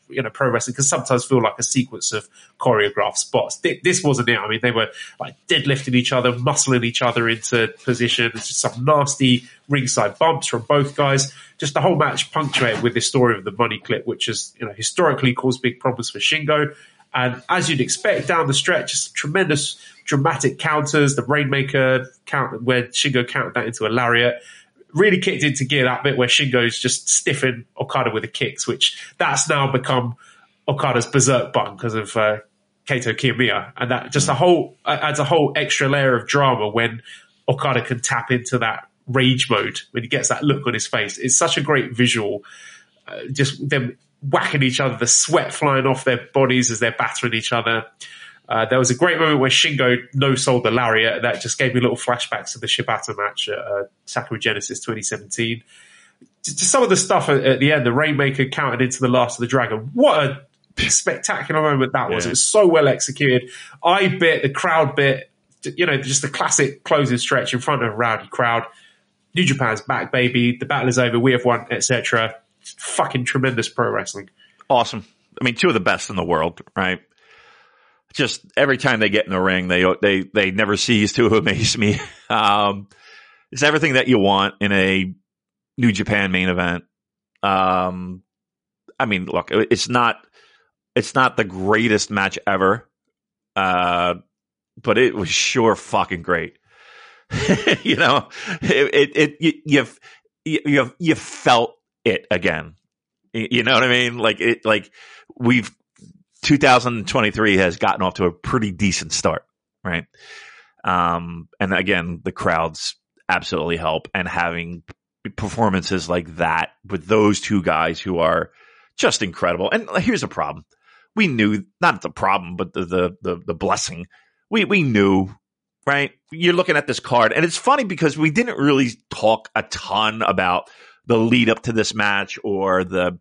you know pro wrestling can sometimes feel like a sequence of choreographed spots. This wasn't it. I mean, they were like deadlifting each other, muscling each other into position. It's just some nasty ringside bumps from both guys. Just the whole match punctuated with this story of the money clip, which has you know historically caused big problems for Shingo. And as you'd expect down the stretch, just tremendous dramatic counters. The Rainmaker count where Shingo counted that into a lariat really kicked into gear that bit where Shingo's just stiffing Okada with the kicks, which that's now become Okada's berserk button because of uh, Kaito Kiyomiya, and that just a whole adds a whole extra layer of drama when Okada can tap into that rage mode when he gets that look on his face. It's such a great visual, uh, just them whacking each other, the sweat flying off their bodies as they're battering each other. Uh, there was a great moment where Shingo no sold the lariat. That just gave me little flashbacks to the Shibata match at uh, Sakura Genesis 2017. Just some of the stuff at, at, the end, the Rainmaker counted into the Last of the Dragon. What a spectacular moment that was. Yeah. It was so well executed. I bit, the crowd bit, you know, just the classic closing stretch in front of a rowdy crowd. New Japan's back, baby. The battle is over. We have won, etc. Fucking tremendous pro wrestling. Awesome. I mean, two of the best in the world, right? Just every time they get in the ring, they they they never cease to amaze me. Um, it's everything that you want in a New Japan main event. Um, I mean, look, it's not it's not the greatest match ever, uh, but it was sure fucking great. you know, it it, it you, you've you you felt it again. You know what I mean? Like it, like we've 2023 has gotten off to a pretty decent start, right? Um, and again, the crowds absolutely help, and having performances like that with those two guys who are just incredible. And here's a problem: we knew not the problem, but the the the, the blessing. We we knew right? You're looking at this card, and it's funny because we didn't really talk a ton about the lead up to this match or the.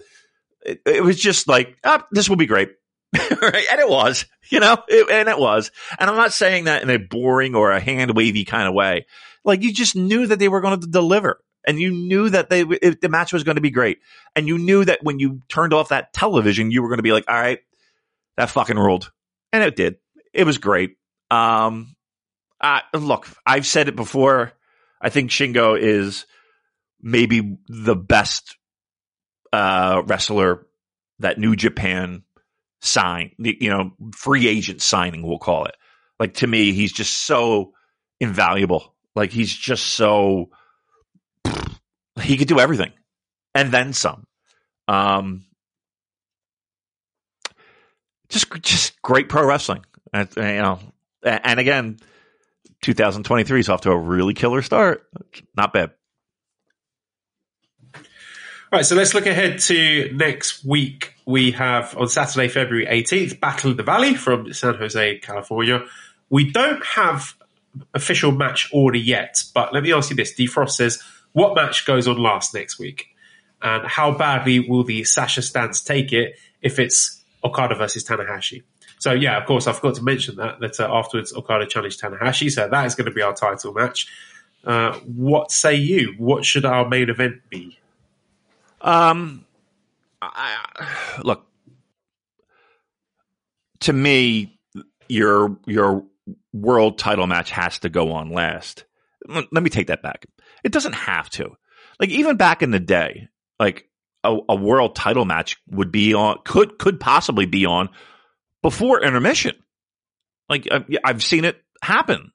It, it was just like, oh, this will be great. right? And it was, you know, it, and it was. And I'm not saying that in a boring or a hand wavy kind of way. Like you just knew that they were going to deliver and you knew that they, it, the match was going to be great. And you knew that when you turned off that television, you were going to be like, all right, that fucking ruled. And it did. It was great. Um, look, I've said it before. I think Shingo is maybe the best uh, wrestler that New Japan sign, you know, free agent signing, we'll call it. Like to me, he's just so invaluable. Like he's just so he could do everything and then some. Um, just just great pro wrestling, and, you know. And again, 2023 is off to a really killer start. Not bad. Right, so let's look ahead to next week. We have on Saturday, February 18th, Battle of the Valley from San Jose, California. We don't have official match order yet, but let me ask you this. Defrost says, what match goes on last next week? And how badly will the Sasha stands take it if it's Okada versus Tanahashi? So yeah, of course, I forgot to mention that, that uh, afterwards Okada challenged Tanahashi. So that is going to be our title match. Uh, what say you? What should our main event be? Um, I, look, to me, your your world title match has to go on last. Let me take that back. It doesn't have to. Like even back in the day, like a, a world title match would be on could could possibly be on before intermission. Like I've seen it happen.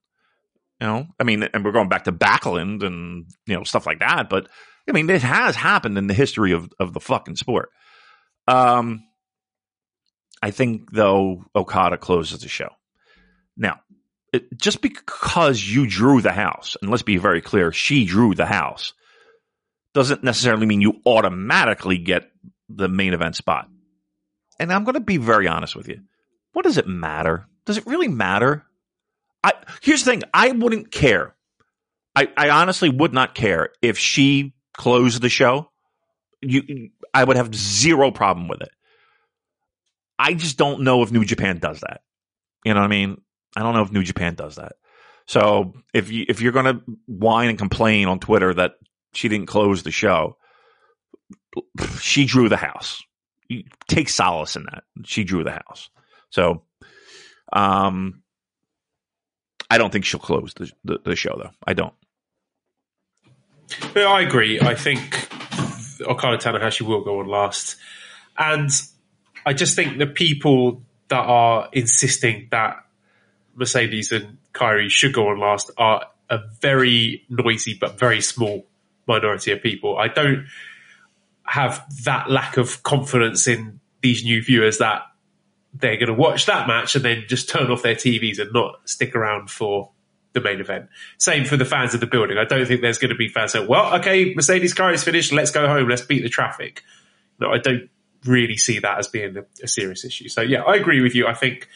You know, I mean, and we're going back to Backlund and you know stuff like that. But I mean, it has happened in the history of of the fucking sport. Um, I think though Okada closes the show. Now, it, just because you drew the house, and let's be very clear, she drew the house, doesn't necessarily mean you automatically get the main event spot. And I'm going to be very honest with you. What does it matter? Does it really matter? I here's the thing. I wouldn't care. I, I honestly would not care if she closed the show. You, I would have zero problem with it. I just don't know if New Japan does that. You know what I mean? I don't know if New Japan does that. So if you if you're going to whine and complain on Twitter that she didn't close the show, she drew the house. You take solace in that. She drew the house. So, um, I don't think she'll close the, the, the show though. I don't. Yeah, I agree. I think Okada Tanahashi will go on last, and I just think the people that are insisting that Mercedes and Kairi should go on last are a very noisy but very small minority of people. I don't have that lack of confidence in these new viewers that they're going to watch that match and then just turn off their TVs and not stick around for the main event. Same for the fans of the building. I don't think there's going to be fans saying, well, okay, Mercedes car is finished. Let's go home. Let's beat the traffic. No, I don't really see that as being a, a serious issue. So yeah, I agree with you. I think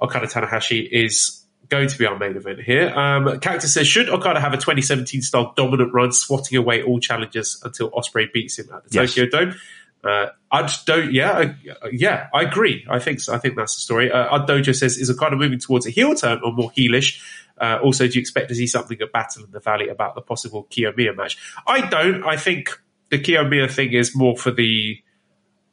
Okada Tanahashi is going to be our main event here. Um, Cactus says, should Okada have a 2017 style dominant run, swatting away all challenges until Ospreay beats him at the yes. Tokyo Dome? Uh, I'd don't, yeah, I, yeah, I agree. I think so. I think that's the story. Uh, Ud Dojo says, is Okada moving towards a heel turn or more heelish? Uh, also, do you expect to see something at Battle in the Valley about the possible Kiyomiya match? I don't. I think the Kiyomiya thing is more for the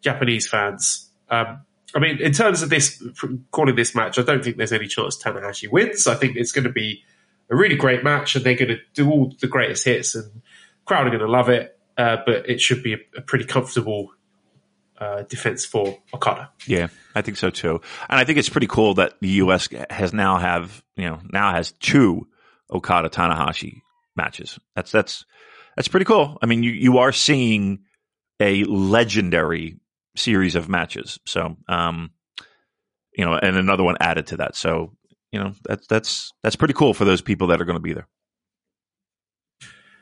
Japanese fans. Um, I mean, in terms of this, calling this match, I don't think there's any chance Tanahashi wins. I think it's going to be a really great match, and they're going to do all the greatest hits, and crowd are going to love it. Uh, but it should be a, a pretty comfortable uh, defense for Okada. Yeah, I think so too, and I think it's pretty cool that the U.S. has now have you know now has two Okada Tanahashi matches. That's that's that's pretty cool. I mean, you you are seeing a legendary series of matches. So, um, you know, and another one added to that. So, you know, that's that's that's pretty cool for those people that are going to be there.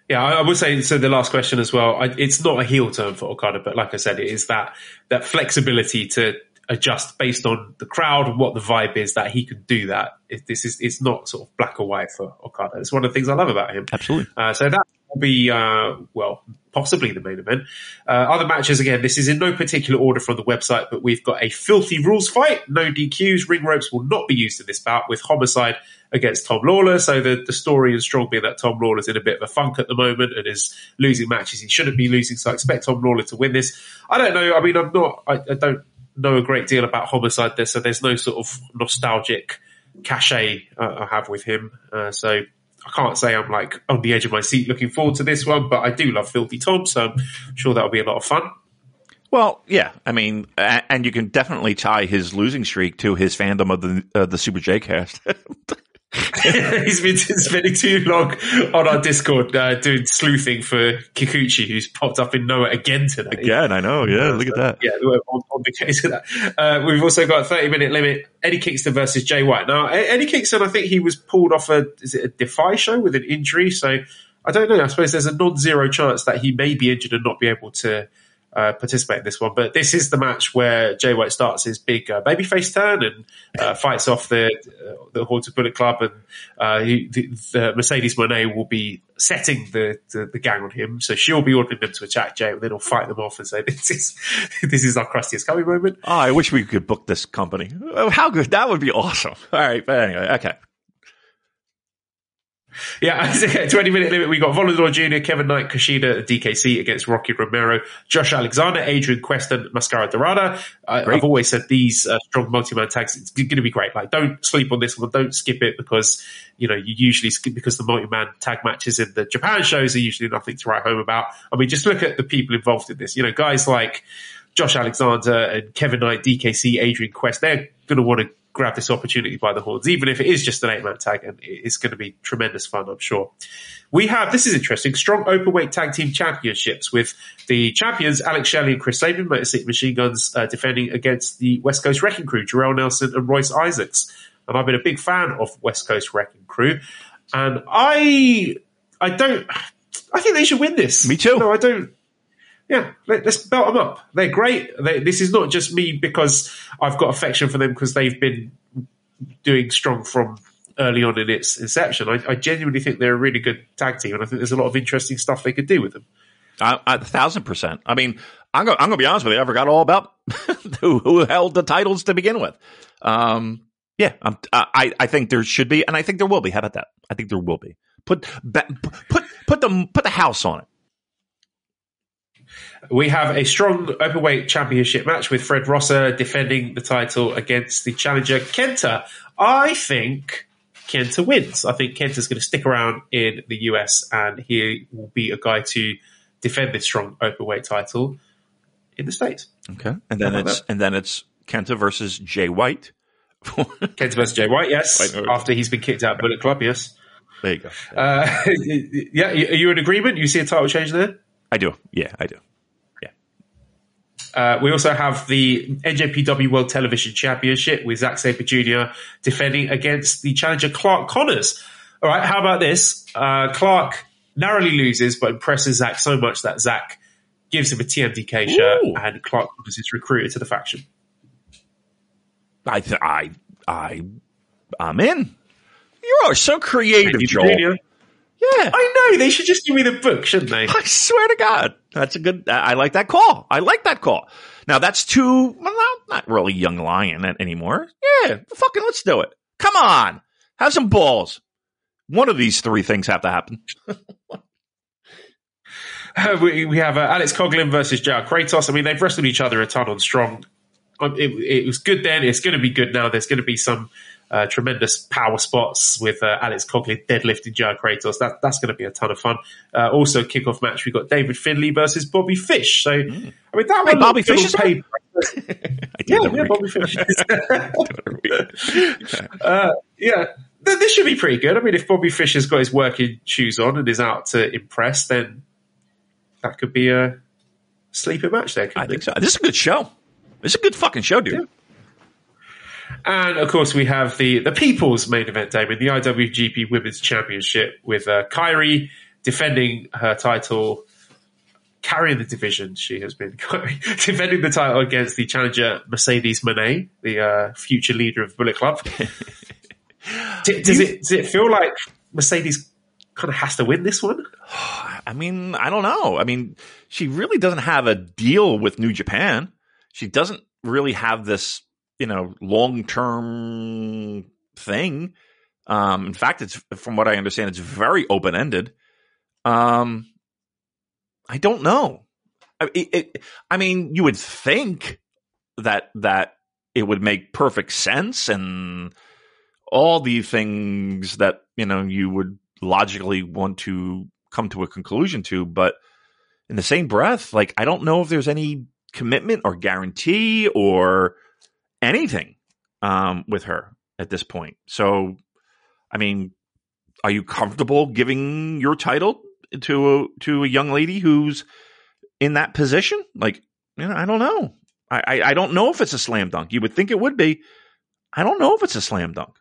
Yeah, I would say so. The last question as well. I, it's not a heel turn for Okada, but like I said, it is that that flexibility to adjust based on the crowd and what the vibe is. That he can do that. It, this is it's not sort of black or white for Okada. It's one of the things I love about him. Absolutely. Uh, so that will be uh, well possibly the main event. Uh, other matches, again, this is in no particular order from the website, but we've got a filthy rules fight. No DQs. Ring ropes will not be used in this bout with Homicide against Tom Lawlor. So the, the story is strong being that Tom Lawlor's in a bit of a funk at the moment and is losing matches he shouldn't be losing. So I expect Tom Lawlor to win this. I don't know. I mean, I'm not, I, I don't know a great deal about Homicide there. So there's no sort of nostalgic cachet uh, I have with him. Uh, so I can't say I'm like on the edge of my seat looking forward to this one, but I do love Filthy Tom, so I'm sure that'll be a lot of fun. Well, yeah, I mean, and you can definitely tie his losing streak to his fandom of the uh, the Super J cast. He's been spending too long on our Discord uh, doing sleuthing for Kikuchi, who's popped up in Noah again today. Again, I know. Yeah, look at that. Yeah, on, on, the case of that. Uh, we've also got a 30 minute limit Eddie Kingston versus Jay White. Now, Eddie Kingston, I think he was pulled off a, is it a Defy show with an injury? So I don't know. I suppose there's a non zero chance that he may be injured and not be able to uh, participate in this one. But this is the match where Jay White starts his big uh, babyface turn and uh, fights off the uh, the Haunted Bullet Club, and uh, he, the, the, Mercedes Moné will be setting the, the, the gang on him. So she'll be ordering them to attack Jay, and then he'll fight them off and say, "This is this is our crustiest coming moment." Oh, I wish we could book this company. Oh, how good that would be! Awesome. All right, but anyway, okay. Yeah, 20 minute limit. We got Volador Jr., Kevin Knight, Kushida, DKC against Rocky Romero, Josh Alexander, Adrian Quest, and Mascara Dorada. I, have always said these uh, strong multi man tags, it's going to be great. Like, don't sleep on this one. Don't skip it because, you know, you usually skip because the multi man tag matches in the Japan shows are usually nothing to write home about. I mean, just look at the people involved in this. You know, guys like, Josh Alexander and Kevin Knight, DKC, Adrian Quest, they're going to want to grab this opportunity by the horns, even if it is just an eight man tag, and it's going to be tremendous fun, I'm sure. We have, this is interesting, strong openweight tag team championships with the champions Alex Shelley and Chris Sabin, Motor City Machine Guns, uh, defending against the West Coast Wrecking Crew, Jorel Nelson and Royce Isaacs. And I've been a big fan of West Coast Wrecking Crew. And I, I don't, I think they should win this. Me too. No, I don't. Yeah, let, us belt them up. They're great. They, this is not just me because I've got affection for them because they've been doing strong from early on in its inception. I, I, genuinely think they're a really good tag team, and I think there's a lot of interesting stuff they could do with them. I, a thousand percent. I mean, I'm going to be honest with you. I forgot all about who, who, held the titles to begin with. Um, yeah, I, I think there should be, and I think there will be. How about that? I think there will be. Put put put the put the house on it. We have a strong openweight championship match with Fred Rosser defending the title against the challenger Kenta. I think Kenta wins. I think Kenta's going to stick around in the US and he will be a guy to defend this strong openweight title in the States. Okay. And then it's and then it's Kenta versus Jay White. Kenta versus Jay White, yes. After he's been kicked out of Bullet Club, yes. There you go. Uh, yeah, are you in agreement? You see a title change there? I do. Yeah, I do. Uh, we also have the NJPW World Television Championship with Zack Sabre Jr. defending against the challenger Clark Connors. All right, how about this? Uh, Clark narrowly loses, but impresses Zack so much that Zack gives him a TMDK shirt, Ooh. and Clark Connors is recruited to the faction. I, th- I, I, I'm in. You are so creative, Joel. Yeah. I know. They should just give me the book, shouldn't they? I swear to God. That's a good, I like that call. I like that call. Now that's too, well, not, not really young lion anymore. Yeah. Fucking let's do it. Come on. Have some balls. One of these three things have to happen. uh, we, we, have uh, Alex Coughlin versus JR Kratos. I mean, they've wrestled each other a ton on strong. Um, it, it was good then. It's going to be good now. There's going to be some uh, tremendous power spots with uh, Alex Coughlin deadlifting JR Kratos. That, that's going to be a ton of fun. Uh, also, kickoff match, we've got David Finlay versus Bobby Fish. So, mm. I mean, that one Bobby Fish is paid. yeah, yeah, Bobby Fish. uh, yeah, this should be pretty good. I mean, if Bobby Fish has got his working shoes on and is out to impress, then that could be a sleeper match there. I think so. This is a good show. This is a good fucking show, dude. Yeah. And of course, we have the the people's main event, Damon, the IWGP Women's Championship with uh, Kairi defending her title, carrying the division. She has been defending the title against the challenger Mercedes Moné, the uh, future leader of Bullet Club. D- does it does it feel like Mercedes kind of has to win this one? I mean, I don't know. I mean, she really doesn't have a deal with New Japan. She doesn't really have this you know long term thing. Um, in fact, it's from what I understand, it's very open ended. Um, I don't know. I, it, it, I mean, you would think that that it would make perfect sense and all the things that you know you would logically want to come to a conclusion to, but in the same breath, like I don't know if there's any commitment or guarantee or anything um, with her at this point. So, I mean, are you comfortable giving your title to a, to a young lady who's in that position? Like, you know, I don't know. I, I, I don't know if it's a slam dunk. You would think it would be. I don't know if it's a slam dunk.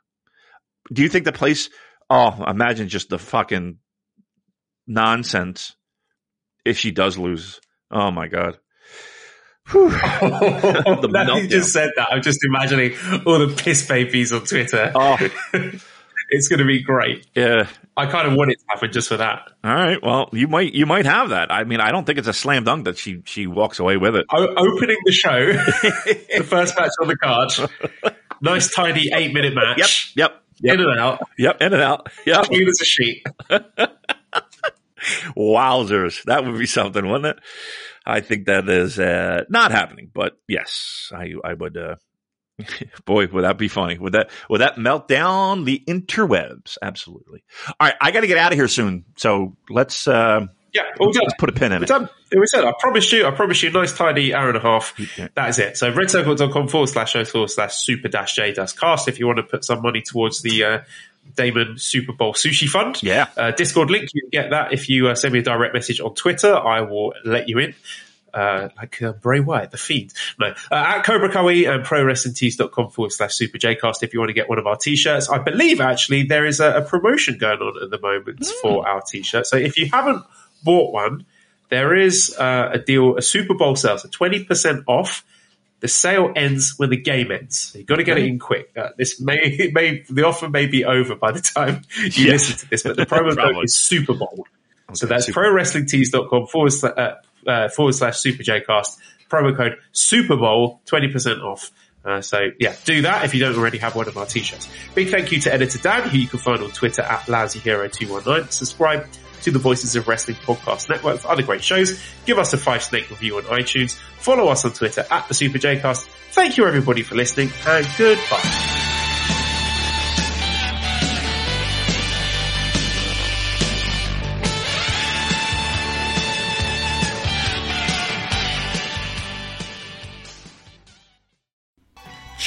Do you think the place? Oh, imagine just the fucking nonsense if she does lose. Oh my god. that you just said that. I'm just imagining all the piss babies on Twitter. Oh. it's going to be great. Yeah, I kind of want it to happen just for that. All right. Well, you might you might have that. I mean, I don't think it's a slam dunk that she she walks away with it. O- opening the show, the first match on the card. Nice, tidy eight minute match. Yep. Yep. Yep. In and out. Yep. In and out. Yep. Clean as a sheet. Wowzers! That would be something, wouldn't it? I think that is uh, not happening. But yes, I I would. Uh, boy, would that be funny? Would that would that melt down the interwebs? Absolutely. All right, I got to get out of here soon. So let's uh, Yeah, all done. Let's put a pin in We're it. done. We said, I promise you, I promise you, a nice tidy hour and a half. That is it. So redcircle.com forward slash show forward slash super dash J dash cast if you want to put some money towards the uh, Damon Super Bowl Sushi Fund. Yeah. Uh, Discord link, you get that if you uh, send me a direct message on Twitter. I will let you in. Uh, like uh, Bray Wyatt, the feed. No, uh, at Cobra Kai and ProWrestlingTees.com forward slash Super Jcast if you want to get one of our t-shirts. I believe actually there is a, a promotion going on at the moment for our t-shirt. So if you haven't bought one, there is uh, a deal, a Super Bowl sale, so twenty percent off. The sale ends when the game ends. You've got to get it in quick. Uh, this may, it may, the offer may be over by the time you Yeah. listen to this, but the promo code is Super Bowl. so that's Super prowrestlingtees.com forward slash, uh, uh, forward slash Super Jcast. Promo code Super Bowl, 20% off. Uh, so yeah, do that if you don't already have one of our t-shirts. Big thank you to editor Dan, who you can find on Twitter at LousyHero219. Subscribe to the Voices of Wrestling podcast network for other great shows. Give us a five snake review on iTunes. Follow us on Twitter at the Super J Cast. Thank you everybody for listening and goodbye.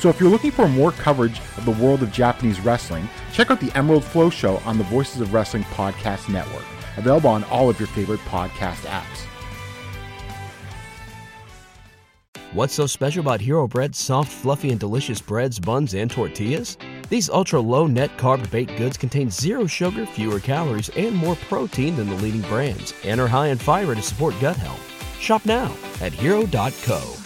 So if you're looking for more coverage of the world of Japanese wrestling, check out the Emerald Flow Show on the Voices of Wrestling Podcast Network, available on all of your favorite podcast apps. What's so special about Hero Bread's soft, fluffy, and delicious breads, buns, and tortillas? These ultra low net carb baked goods contain zero sugar, fewer calories, and more protein than the leading brands, and are high in fiber to support gut health. Shop now at hero.co.